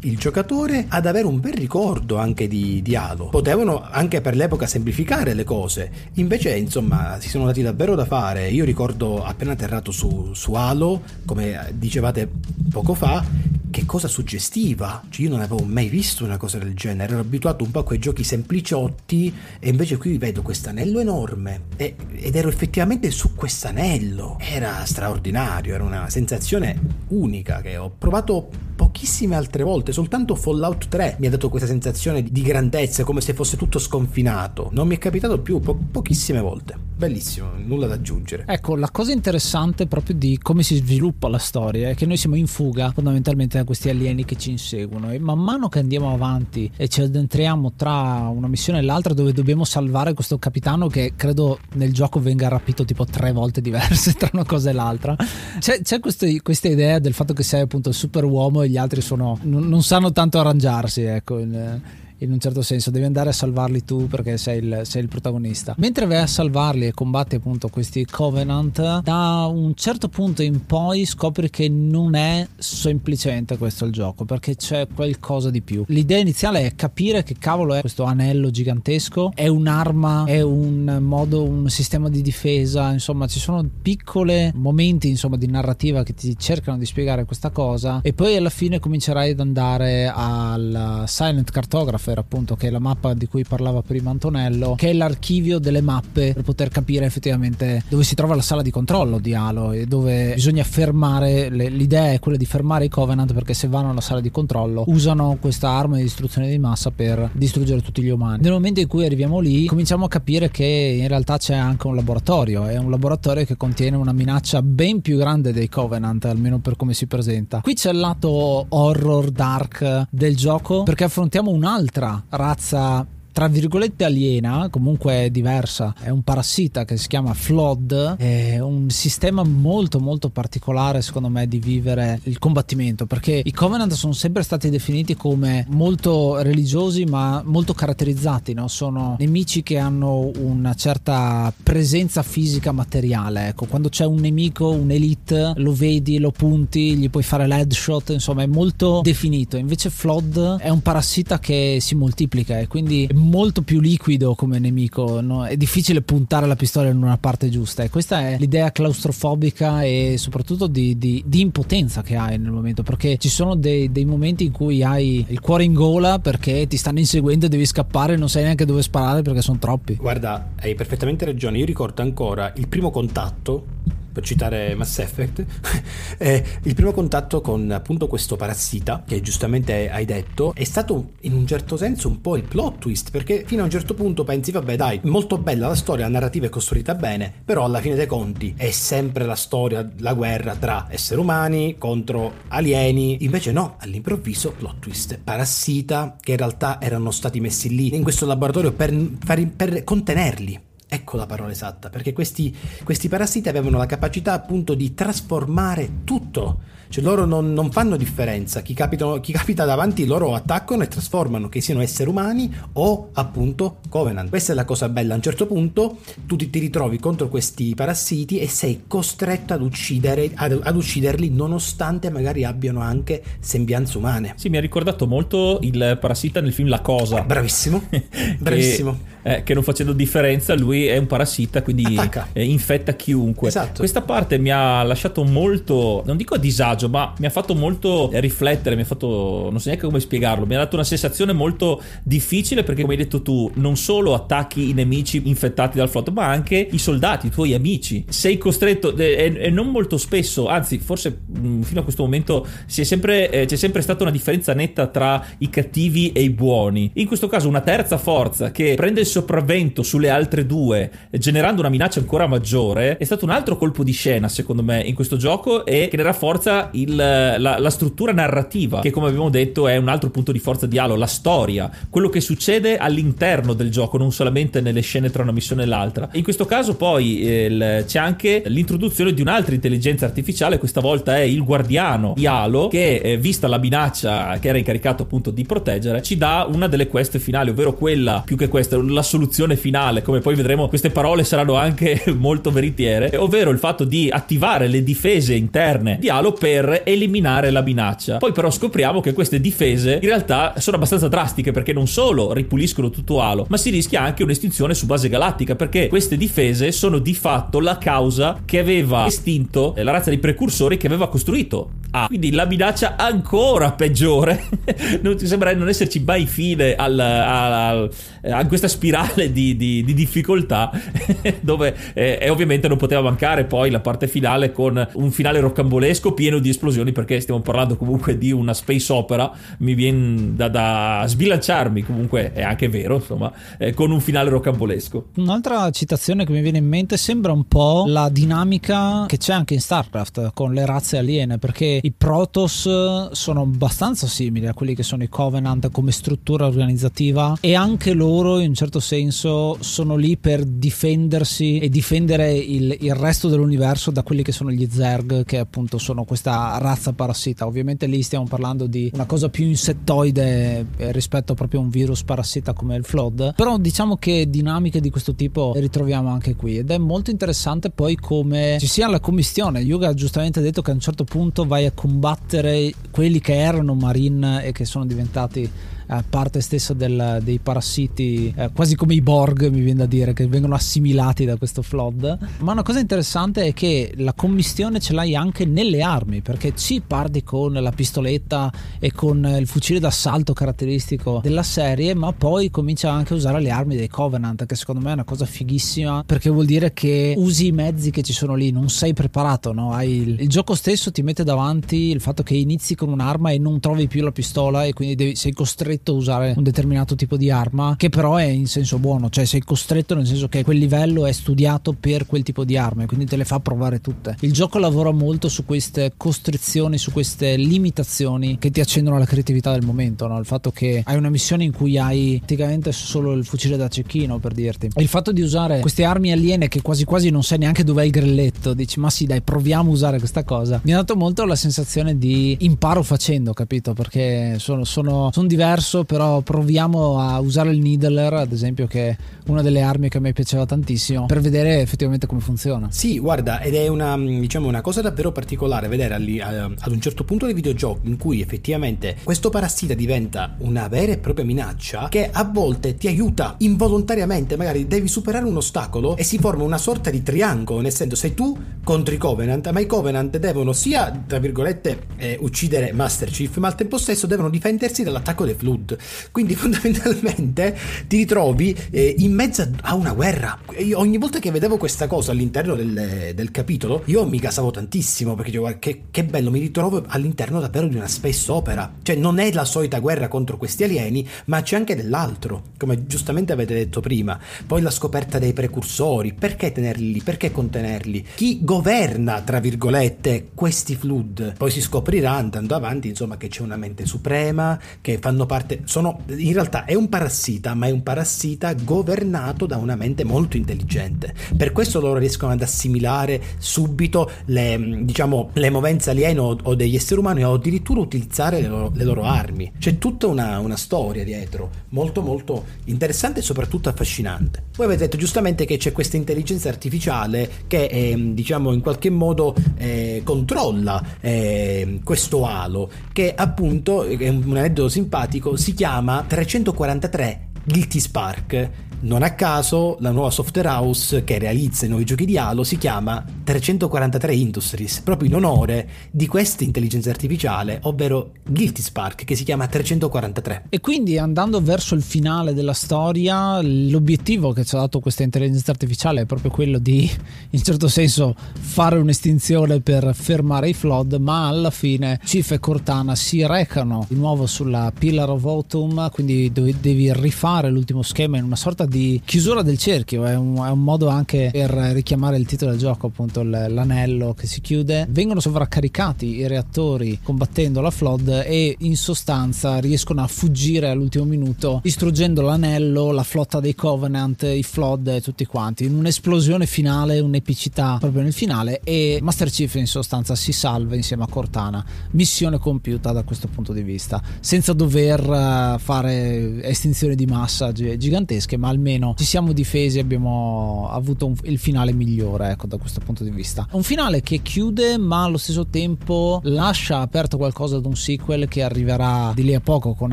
il giocatore ad avere un bel ricordo anche di, di Halo potevano anche per l'epoca semplificare le cose. Invece insomma si sono dati davvero da fare. Io ricordo appena atterrato su, su Halo come dicevate poco fa che cosa suggestiva? Cioè io non avevo mai visto una cosa del genere. Ero abituato un po' a quei giochi sempliciotti e invece qui vedo questo anello enorme e, ed ero effettivamente su quest'anello. Era straordinario era una sensazione unica che ho provato pochissime altre volte soltanto Fallout 3 mi ha dato questa sensazione di grandezza come se fosse tutto sconfinato. Non mi è capitato più po- pochissime volte bellissimo nulla da aggiungere. Ecco la cosa interessante proprio di come si sviluppa la storia è che noi siamo in fuga fondamentalmente da questi alieni che ci inseguono e man mano che andiamo avanti e ci addentriamo tra una missione e l'altra dove dobbiamo salvare questo capitano che credo nel gioco venga rapito tipo tre volte diverse tra una cosa e l'altra c'è, c'è questo, questa idea del fatto che sei appunto il super uomo e gli altri sono, non, non sanno tanto arrangiarsi ecco in, in un certo senso, devi andare a salvarli tu perché sei il, sei il, protagonista. Mentre vai a salvarli e combatti appunto questi Covenant, da un certo punto in poi scopri che non è semplicemente questo il gioco, perché c'è qualcosa di più. L'idea iniziale è capire che cavolo è questo anello gigantesco, è un'arma, è un modo, un sistema di difesa, insomma ci sono piccoli momenti insomma di narrativa che ti cercano di spiegare questa cosa e poi alla fine comincerai ad andare al Silent Cartographer Mapper, appunto, che è la mappa di cui parlava prima Antonello, che è l'archivio delle mappe per poter capire effettivamente dove si trova la sala di controllo di Halo e dove bisogna fermare. Le, l'idea è quella di fermare i Covenant perché se vanno alla sala di controllo usano questa arma di distruzione di massa per distruggere tutti gli umani. Nel momento in cui arriviamo lì, cominciamo a capire che in realtà c'è anche un laboratorio. È un laboratorio che contiene una minaccia ben più grande dei Covenant, almeno per come si presenta. Qui c'è il lato horror dark del gioco perché affrontiamo un'altra razza tra virgolette aliena, comunque diversa, è un parassita che si chiama Flood, è un sistema molto molto particolare secondo me di vivere il combattimento, perché i Covenant sono sempre stati definiti come molto religiosi ma molto caratterizzati, no? sono nemici che hanno una certa presenza fisica materiale, ecco, quando c'è un nemico, un elite, lo vedi, lo punti, gli puoi fare l'headshot, insomma è molto definito, invece Flood è un parassita che si moltiplica e quindi è molto più liquido come nemico, no? è difficile puntare la pistola in una parte giusta e questa è l'idea claustrofobica e soprattutto di, di, di impotenza che hai nel momento, perché ci sono dei, dei momenti in cui hai il cuore in gola perché ti stanno inseguendo e devi scappare non sai neanche dove sparare perché sono troppi. Guarda, hai perfettamente ragione, io ricordo ancora il primo contatto per citare Mass Effect, eh, il primo contatto con appunto questo parassita, che giustamente hai detto, è stato in un certo senso un po' il plot twist, perché fino a un certo punto pensi, vabbè dai, molto bella la storia, la narrativa è costruita bene, però alla fine dei conti è sempre la storia, la guerra tra esseri umani contro alieni, invece no, all'improvviso plot twist, parassita, che in realtà erano stati messi lì in questo laboratorio per, per, per contenerli Ecco la parola esatta, perché questi, questi, parassiti avevano la capacità appunto di trasformare tutto, cioè loro non, non fanno differenza, chi, capitano, chi, capita davanti loro attaccano e trasformano, che siano esseri umani o appunto Covenant. Questa è la cosa bella, a un certo punto tu ti, ti ritrovi contro questi parassiti e sei costretto ad, uccidere, ad, ad, ucciderli nonostante magari abbiano anche sembianze umane. Sì, mi ha ricordato molto il parassita nel film La Cosa. Bravissimo, bravissimo. Eh, che non facendo differenza lui è un parassita, quindi eh, infetta chiunque. Esatto. Questa parte mi ha lasciato molto, non dico a disagio, ma mi ha fatto molto riflettere, mi ha fatto, non so neanche come spiegarlo, mi ha dato una sensazione molto difficile perché come hai detto tu, non solo attacchi i nemici infettati dal flotto, ma anche i soldati, i tuoi amici. Sei costretto, e, e non molto spesso, anzi forse mh, mm, fino a questo momento sempre, eh, c'è sempre stata una differenza netta tra i cattivi e i buoni. In questo caso una terza forza che prende il sopravvento sulle altre due, generando una minaccia ancora maggiore, è stato un altro colpo di scena, secondo me, in questo gioco e che ne rafforza il, la, la, struttura narrativa, che come abbiamo detto è un altro punto di forza di Halo, la storia, quello che succede all'interno del gioco, non solamente nelle scene tra una missione e l'altra. In questo caso poi eh, c'è anche l'introduzione di un'altra intelligenza artificiale, questa volta è il guardiano di Halo, che eh, vista la minaccia che era incaricato appunto di proteggere, ci dà una delle queste finali, ovvero quella, più che questa, la soluzione finale, come poi vedremo queste parole saranno anche molto veritiere, ovvero il fatto di attivare le difese interne di Halo per eliminare la minaccia. Poi però scopriamo che queste difese in realtà sono abbastanza drastiche perché non solo ripuliscono tutto Halo, ma si rischia anche un'estinzione su base galattica perché queste difese sono di fatto la causa che aveva estinto la razza di precursori che aveva costruito Ah, quindi la minaccia ancora peggiore. non sembra non esserci mai fine al, al, a questa spirale di, di, di difficoltà, dove eh, e ovviamente non poteva mancare poi la parte finale con un finale roccambolesco pieno di esplosioni, perché stiamo parlando comunque di una space opera. Mi viene da, da sbilanciarmi, comunque è anche vero, insomma, eh, con un finale roccambolesco. Un'altra citazione che mi viene in mente sembra un po' la dinamica che c'è anche in StarCraft con le razze aliene, perché i Protoss sono abbastanza simili a quelli che sono i Covenant come struttura organizzativa e anche loro in un certo senso sono lì per difendersi e difendere il, il resto dell'universo da quelli che sono gli Zerg che appunto sono questa razza parassita. Ovviamente lì stiamo parlando di una cosa più insettoide rispetto proprio a un virus parassita come il Flood. Però diciamo che dinamiche di questo tipo le ritroviamo anche qui ed è molto interessante poi come ci sia la commistione. Yuga ha giustamente detto che a un certo punto vai a combattere quelli che erano Marine e che sono diventati eh, parte stessa del, dei parassiti, eh, quasi come i Borg, mi viene da dire, che vengono assimilati da questo flood. Ma una cosa interessante è che la commistione ce l'hai anche nelle armi, perché ci parti con la pistoletta e con il fucile d'assalto caratteristico della serie, ma poi comincia anche a usare le armi dei Covenant, che secondo me è una cosa fighissima, perché vuol dire che usi i mezzi che ci sono lì, non sei preparato, no? Il, il gioco stesso ti mette davanti il fatto che inizi con un'arma e non trovi più la pistola e quindi devi, sei costretto a usare un determinato tipo di arma, che però è in senso buono, cioè sei costretto nel senso che quel livello è studiato per quel tipo di arma e quindi te le fa provare tutte. Il gioco lavora molto su queste costrizioni, su queste limitazioni che ti accendono la creatività del momento, no? il fatto che hai una missione in cui hai praticamente solo il fucile da cecchino per dirti. Il fatto di usare queste armi aliene che quasi quasi non sai neanche dov'è il grilletto, dici ma sì dai proviamo a usare questa cosa, mi ha dato molto la sensazione di imparo facendo, capito? Perché sono, sono, sono diverso però proviamo a usare il needler ad esempio che è una delle armi che a me piaceva tantissimo per vedere effettivamente come funziona. Sì, guarda, ed è una, diciamo, una cosa davvero particolare vedere alli, a, ad un certo punto dei videogiochi in cui effettivamente questo parassita diventa una vera e propria minaccia che a volte ti aiuta involontariamente, magari devi superare un ostacolo e si forma una sorta di triangolo, nel senso sei tu contro i Covenant, ma i Covenant devono sia, tra virgolette, eh, uccidere Master Chief, ma al tempo stesso devono difendersi dall'attacco dei Flood. Quindi fondamentalmente ti ritrovi eh, in mezzo a una guerra. Io ogni volta che vedevo questa cosa all'interno del, del capitolo, io mi casavo tantissimo perché dicevo, che, che bello, mi ritrovo all'interno davvero di una space opera. Cioè non è la solita guerra contro questi alieni, ma c'è anche dell'altro, come giustamente avete detto prima. Poi la scoperta dei precursori, perché tenerli lì, perché contenerli? Chi governa, tra virgolette, questi flood? Poi si scoprirà andando avanti, insomma, che c'è una mente suprema, che fanno parte... Sono, in realtà è un parassita, ma è un parassita governato da una mente molto intelligente. Per questo loro riescono ad assimilare subito le, diciamo, le movenze aliene o, o degli esseri umani o addirittura utilizzare le loro, le loro armi. C'è tutta una, una storia dietro, molto molto interessante e soprattutto affascinante. Voi avete detto giustamente che c'è questa intelligenza artificiale che eh, diciamo in qualche modo eh, controlla eh, questo alo che appunto è un aneddoto simpatico si chiama 343 Guilty Spark non a caso la nuova software house che realizza i nuovi giochi di Halo si chiama 343 Industries, proprio in onore di questa intelligenza artificiale, ovvero Guilty Spark, che si chiama 343. E quindi andando verso il finale della storia, l'obiettivo che ci ha dato questa intelligenza artificiale è proprio quello di, in certo senso, fare un'estinzione per fermare i flood, ma alla fine Chief e Cortana si recano di nuovo sulla Pillar of Autumn, quindi devi rifare l'ultimo schema in una sorta di di chiusura del cerchio, è un, è un, modo anche per richiamare il titolo del gioco, appunto l'anello che si chiude. Vengono sovraccaricati i reattori combattendo la flood e in sostanza riescono a fuggire all'ultimo minuto distruggendo l'anello, la flotta dei Covenant, i flood e tutti quanti. In un'esplosione finale, un'epicità proprio nel finale e Master Chief in sostanza si salva insieme a Cortana. Missione compiuta da questo punto di vista, senza dover eh, fare estinzioni di massa gigantesche, ma almeno almeno ci siamo difesi e abbiamo avuto un, il finale migliore ecco da questo punto di vista. Un finale che chiude ma allo stesso tempo lascia aperto qualcosa ad un sequel che arriverà di lì a poco con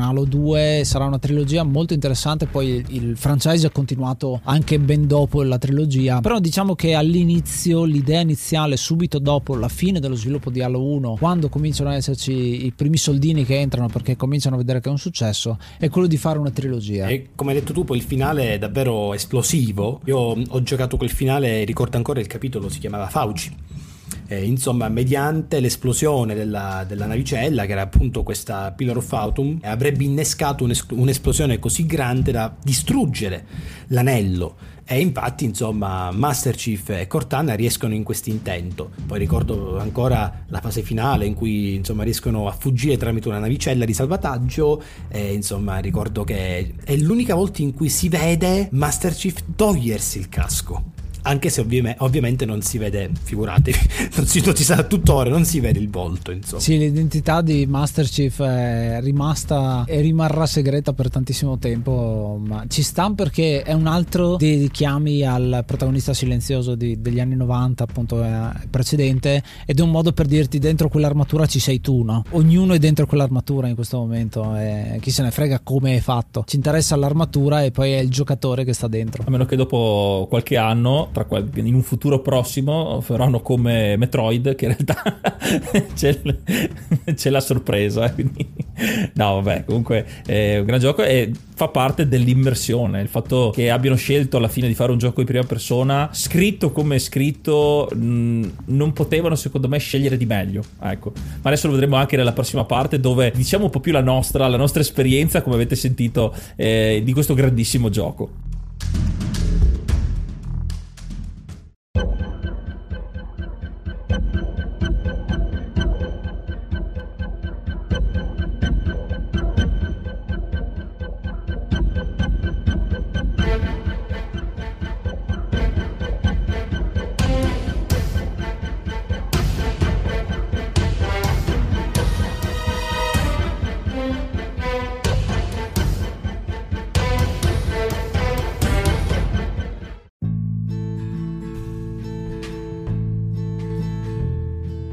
Halo 2 sarà una trilogia molto interessante poi il franchise ha continuato anche ben dopo la trilogia. Però diciamo che all'inizio l'idea iniziale subito dopo la fine dello sviluppo di Halo 1 quando cominciano ad esserci i primi soldini che entrano perché cominciano a vedere che è un successo è quello di fare una trilogia. E come hai detto tu poi il finale davvero esplosivo. Io ho giocato quel finale, ricordo ancora il capitolo, si chiamava Fauci. Eh, insomma, mediante l'esplosione della, della, navicella, che era appunto questa Pillar of Autumn, avrebbe innescato un'es- un'esplosione così grande da distruggere l'anello. E infatti, insomma, Master Chief e Cortana riescono in questo intento. Poi ricordo ancora la fase finale in cui insomma riescono a fuggire tramite una navicella di salvataggio. E insomma, ricordo che è l'unica volta in cui si vede Master Chief togliersi il casco anche se ovvi- ovviamente non si vede, figuratevi, non si, non si sa tuttora, non si vede il volto, insomma. Sì, l'identità di Master Chief è rimasta e rimarrà segreta per tantissimo tempo, ma ci sta perché è un altro dei richiami al protagonista silenzioso di, degli anni 90, appunto eh, precedente, ed è un modo per dirti dentro quell'armatura ci sei tu, no? Ognuno è dentro quell'armatura in questo momento e chi se ne frega come è fatto. Ci interessa l'armatura e poi è il giocatore che sta dentro. A meno che dopo qualche anno tra, in un futuro prossimo faranno come Metroid che in realtà c'è, c'è la sorpresa quindi no, vabbè, comunque è un gran gioco e fa parte dell'immersione. Il fatto che abbiano scelto alla fine di fare un gioco in prima persona, scritto come scritto, mh, non potevano secondo me scegliere di meglio. Ecco. Ma adesso lo vedremo anche nella prossima parte dove diciamo un po' più la nostra, la nostra esperienza, come avete sentito, eh, di questo grandissimo gioco.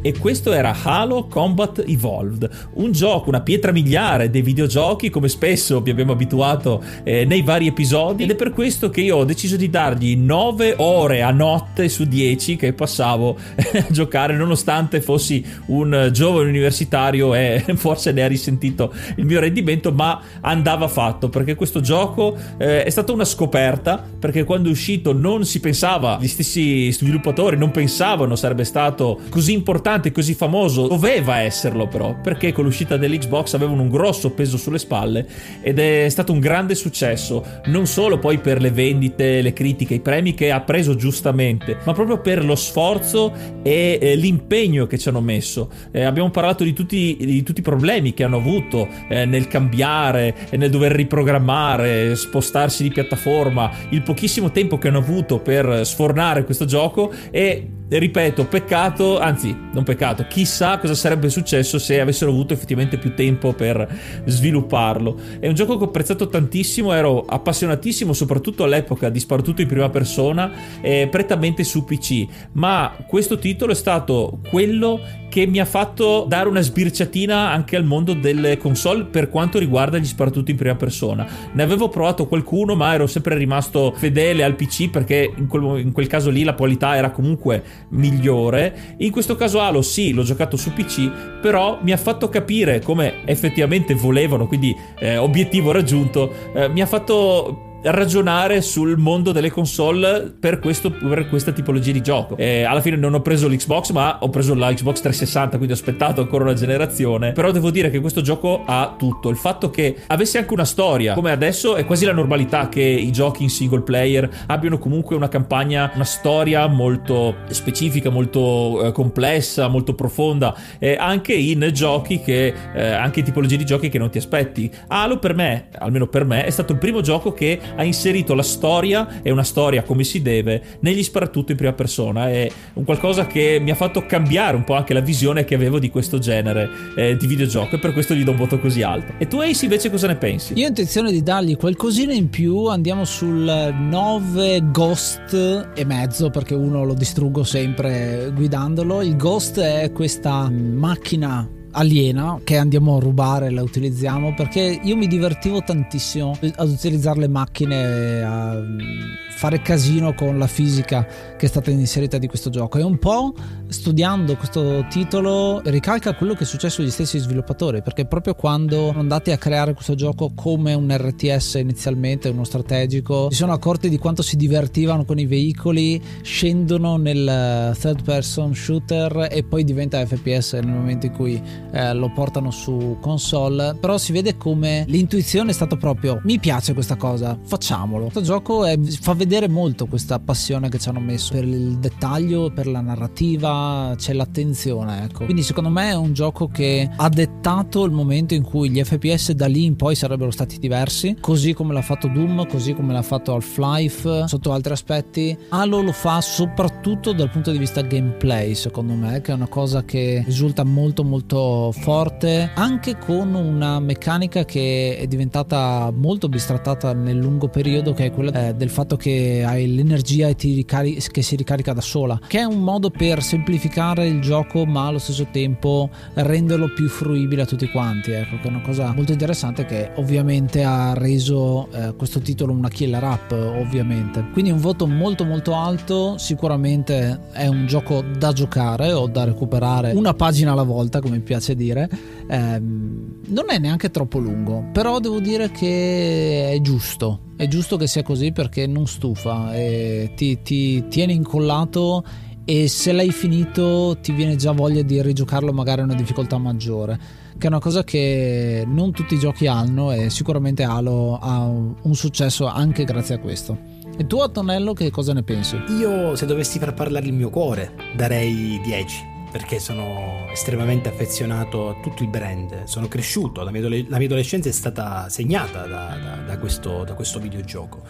E questo era Halo Combat Evolved, un gioco, una pietra miliare dei videogiochi come spesso vi abbiamo abituato eh, nei vari episodi. Ed è per questo che io ho deciso di dargli 9 ore a notte su 10 che passavo a giocare nonostante fossi un giovane universitario e forse ne ha risentito il mio rendimento ma andava fatto perché questo gioco eh, è stata una scoperta perché quando è uscito non si pensava, gli stessi sviluppatori non pensavano sarebbe stato così importante importante, così famoso, doveva esserlo però, perché con l'uscita dell'Xbox avevano un grosso peso sulle spalle ed è stato un grande successo, non solo poi per le vendite, le critiche, i premi che ha preso giustamente, ma proprio per lo sforzo e eh, l'impegno che ci hanno messo. Eh, abbiamo parlato di tutti, di tutti, i problemi che hanno avuto eh, nel cambiare, nel dover riprogrammare, spostarsi di piattaforma, il pochissimo tempo che hanno avuto per sfornare questo gioco e ripeto, peccato, anzi, non peccato, chissà cosa sarebbe successo se avessero avuto effettivamente più tempo per svilupparlo. È un gioco che ho apprezzato tantissimo, ero appassionatissimo soprattutto all'epoca di Sparatutto in prima persona, eh, prettamente su PC, ma questo titolo è stato quello che mi ha fatto dare una sbirciatina anche al mondo delle console per quanto riguarda gli sparatutto in prima persona. Ne avevo provato qualcuno, ma ero sempre rimasto fedele al PC perché in quel, in quel caso lì la qualità era comunque migliore. In questo caso Halo sì, l'ho giocato su PC, però mi ha fatto capire come effettivamente volevano, quindi eh, obiettivo raggiunto, eh, mi ha fatto ragionare sul mondo delle console per, questo, per questa tipologia di gioco. E alla fine non ho preso l'Xbox, ma ho preso la Xbox 360, quindi ho aspettato ancora una generazione. Però devo dire che questo gioco ha tutto. Il fatto che avesse anche una storia, come adesso è quasi la normalità che i giochi in single player abbiano comunque una campagna, una storia molto specifica, molto eh, complessa, molto profonda, eh, anche in giochi che, eh, anche in tipologie di giochi che non ti aspetti. Halo per me, almeno per me, è stato il primo gioco che ha inserito la storia e una storia come si deve negli sparatutto in prima persona. È un qualcosa che mi ha fatto cambiare un po' anche la visione che avevo di questo genere eh, di videogioco e per questo gli do un voto così alto. E tu Ace invece cosa ne pensi? Io ho intenzione di dargli qualcosina in più, andiamo sul 9 Ghost e mezzo perché uno lo distruggo sempre guidandolo. Il Ghost è questa macchina aliena che andiamo a rubare la utilizziamo perché io mi divertivo tantissimo ad utilizzare le macchine a fare casino con la fisica che è stata inserita di questo gioco. E un po' studiando questo titolo ricalca quello che è successo agli stessi sviluppatori perché proprio quando sono andati a creare questo gioco come un RTS inizialmente uno strategico si sono accorti di quanto si divertivano con i veicoli scendono nel third person shooter e poi diventa FPS nel momento in cui eh, lo portano su console però si vede come l'intuizione è stata proprio mi piace questa cosa facciamolo questo gioco è, fa vedere molto questa passione che ci hanno messo per il dettaglio, per la narrativa, c'è l'attenzione, ecco. Quindi secondo me è un gioco che ha dettato il momento in cui gli FPS da lì in poi sarebbero stati diversi, così come l'ha fatto Doom, così come l'ha fatto Half-Life, sotto altri aspetti. Halo lo fa soprattutto dal punto di vista gameplay, secondo me, che è una cosa che risulta molto molto forte, anche con una meccanica che è diventata molto bistrattata nel lungo periodo, che è quella eh, del fatto che hai l'energia e ricari- che si ricarica da sola, che è un modo per semplificare il gioco ma allo stesso tempo renderlo più fruibile a tutti quanti, ecco, che è una cosa molto interessante che ovviamente ha reso eh, questo titolo una killer app, ovviamente. Quindi un voto molto molto alto, sicuramente è un gioco da giocare o da recuperare una pagina alla volta, come mi piace dire. Eh, non è neanche troppo lungo, però devo dire che è giusto. È giusto che sia così perché non stufa e ti, ti tiene incollato e se l'hai finito ti viene già voglia di rigiocarlo magari a una difficoltà maggiore che è una cosa che non tutti i giochi hanno e sicuramente Halo ha un successo anche grazie a questo. E tu Antonello che cosa ne pensi? Io se dovessi far parlare il mio cuore darei 10 perché sono estremamente affezionato a tutto il brand, sono cresciuto, la mia, la mia adolescenza è stata segnata da, da, da, questo, da questo, videogioco.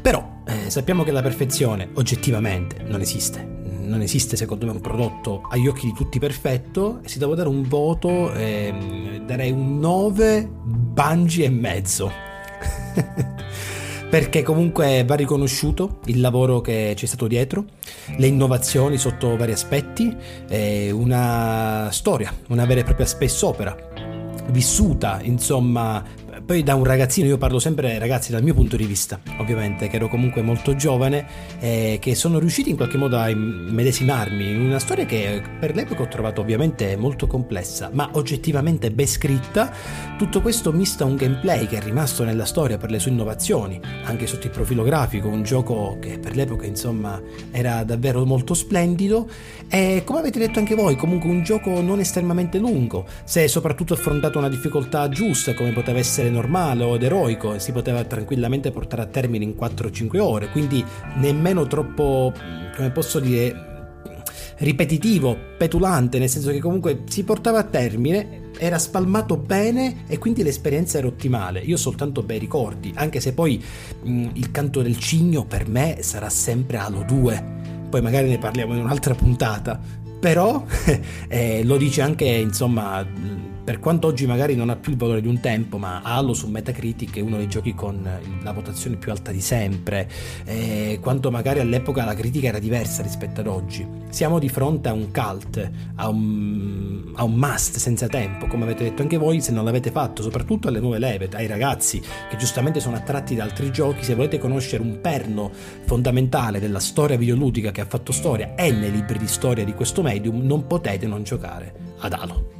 Però eh, sappiamo che la perfezione oggettivamente non esiste, non esiste secondo me un prodotto agli occhi di tutti perfetto e se devo dare un voto eh, darei un 9 Bungie e mezzo. perché comunque va riconosciuto il lavoro che c'è stato dietro, le innovazioni sotto vari aspetti, una storia, una vera e propria space opera vissuta insomma poi da un ragazzino, io parlo sempre ragazzi dal mio punto di vista, ovviamente, che ero comunque molto giovane, eh, che sono riusciti in qualche modo a immedesimarmi in una storia che per l'epoca ho trovato ovviamente molto complessa, ma oggettivamente ben scritta. Tutto questo mista un gameplay che è rimasto nella storia per le sue innovazioni, anche sotto il profilo grafico, un gioco che per l'epoca insomma era davvero molto splendido e come avete detto anche voi, comunque un gioco non estremamente lungo, se soprattutto affrontato una difficoltà giusta come poteva essere normale o eroico si poteva tranquillamente portare a termine in 4-5 ore, quindi nemmeno troppo, come posso dire, ripetitivo, petulante, nel senso che comunque si portava a termine, era spalmato bene e quindi l'esperienza era ottimale. Io ho soltanto bei ricordi, anche se poi mh, il canto del cigno per me sarà sempre Halo 2. Poi magari ne parliamo in un'altra puntata. Però eh, lo dice anche, insomma, per quanto oggi magari non ha più il valore di un tempo, ma Halo su Metacritic è uno dei giochi con la votazione più alta di sempre, eh, quanto magari all'epoca la critica era diversa rispetto ad oggi. Siamo di fronte a un cult, a un, a un must senza tempo, come avete detto anche voi se non l'avete fatto, soprattutto alle nuove leve, ai ragazzi che giustamente sono attratti da altri giochi, se volete conoscere un perno fondamentale della storia videoludica che ha fatto storia e nei libri di storia di questo medium, non potete non giocare ad Halo.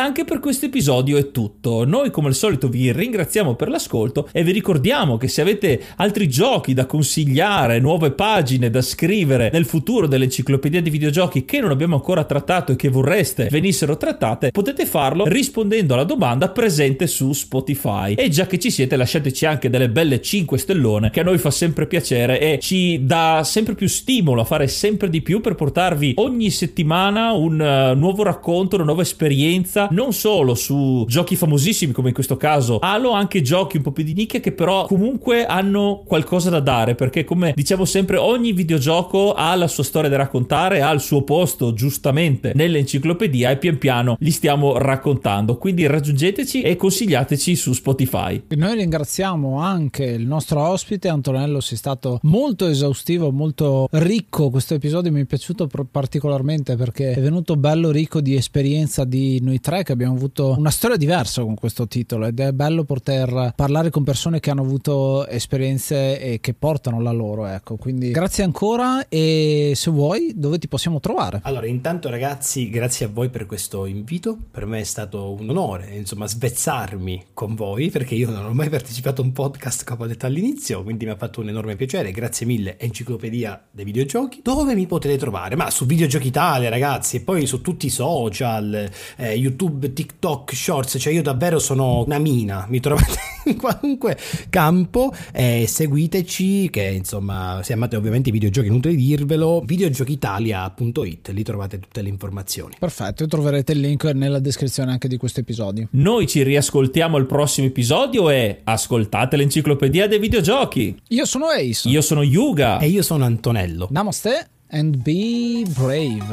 anche per questo episodio è tutto. Noi come al solito vi ringraziamo per l'ascolto e vi ricordiamo che se avete altri giochi da consigliare, nuove pagine da scrivere nel futuro dell'enciclopedia di videogiochi che non abbiamo ancora trattato e che vorreste venissero trattate, potete farlo rispondendo alla domanda presente su Spotify. E già che ci siete lasciateci anche delle belle 5 stellone che a noi fa sempre piacere e ci dà sempre più stimolo a fare sempre di più per portarvi ogni settimana un uh, nuovo racconto, una nuova esperienza non solo su giochi famosissimi come in questo caso Halo, anche giochi un po' più di nicchia che però comunque hanno qualcosa da dare perché come diciamo sempre ogni videogioco ha la sua storia da raccontare, ha il suo posto giustamente nell'enciclopedia e pian piano li stiamo raccontando. Quindi raggiungeteci e consigliateci su Spotify. Noi ringraziamo anche il nostro ospite Antonello, sei stato molto esaustivo, molto ricco. Questo episodio mi è piaciuto particolarmente perché è venuto bello ricco di esperienza, di novità tre che abbiamo avuto una storia diversa con questo titolo ed è bello poter parlare con persone che hanno avuto esperienze e che portano la loro, ecco. Quindi grazie ancora e se vuoi dove ti possiamo trovare? Allora, intanto ragazzi, grazie a voi per questo invito. Per me è stato un onore, insomma, svezzarmi con voi perché io non ho mai partecipato a un podcast come ho detto all'inizio, quindi mi ha fatto un enorme piacere. Grazie mille Enciclopedia dei videogiochi. Dove mi potete trovare? Ma su Videogiochi Italia, ragazzi, e poi su tutti i social, eh, YouTube, TikTok, Shorts, cioè io davvero sono una mina, mi trovate in qualunque campo e seguiteci che insomma, se amate ovviamente i videogiochi, inutile dirvelo, videogiochitalia.it, lì trovate tutte le informazioni. Perfetto, troverete il link nella descrizione anche di questo episodio. Noi ci riascoltiamo al prossimo episodio e ascoltate l'enciclopedia dei videogiochi. Io sono Ace. Io sono Yuga. E io sono Antonello. Namaste and be brave.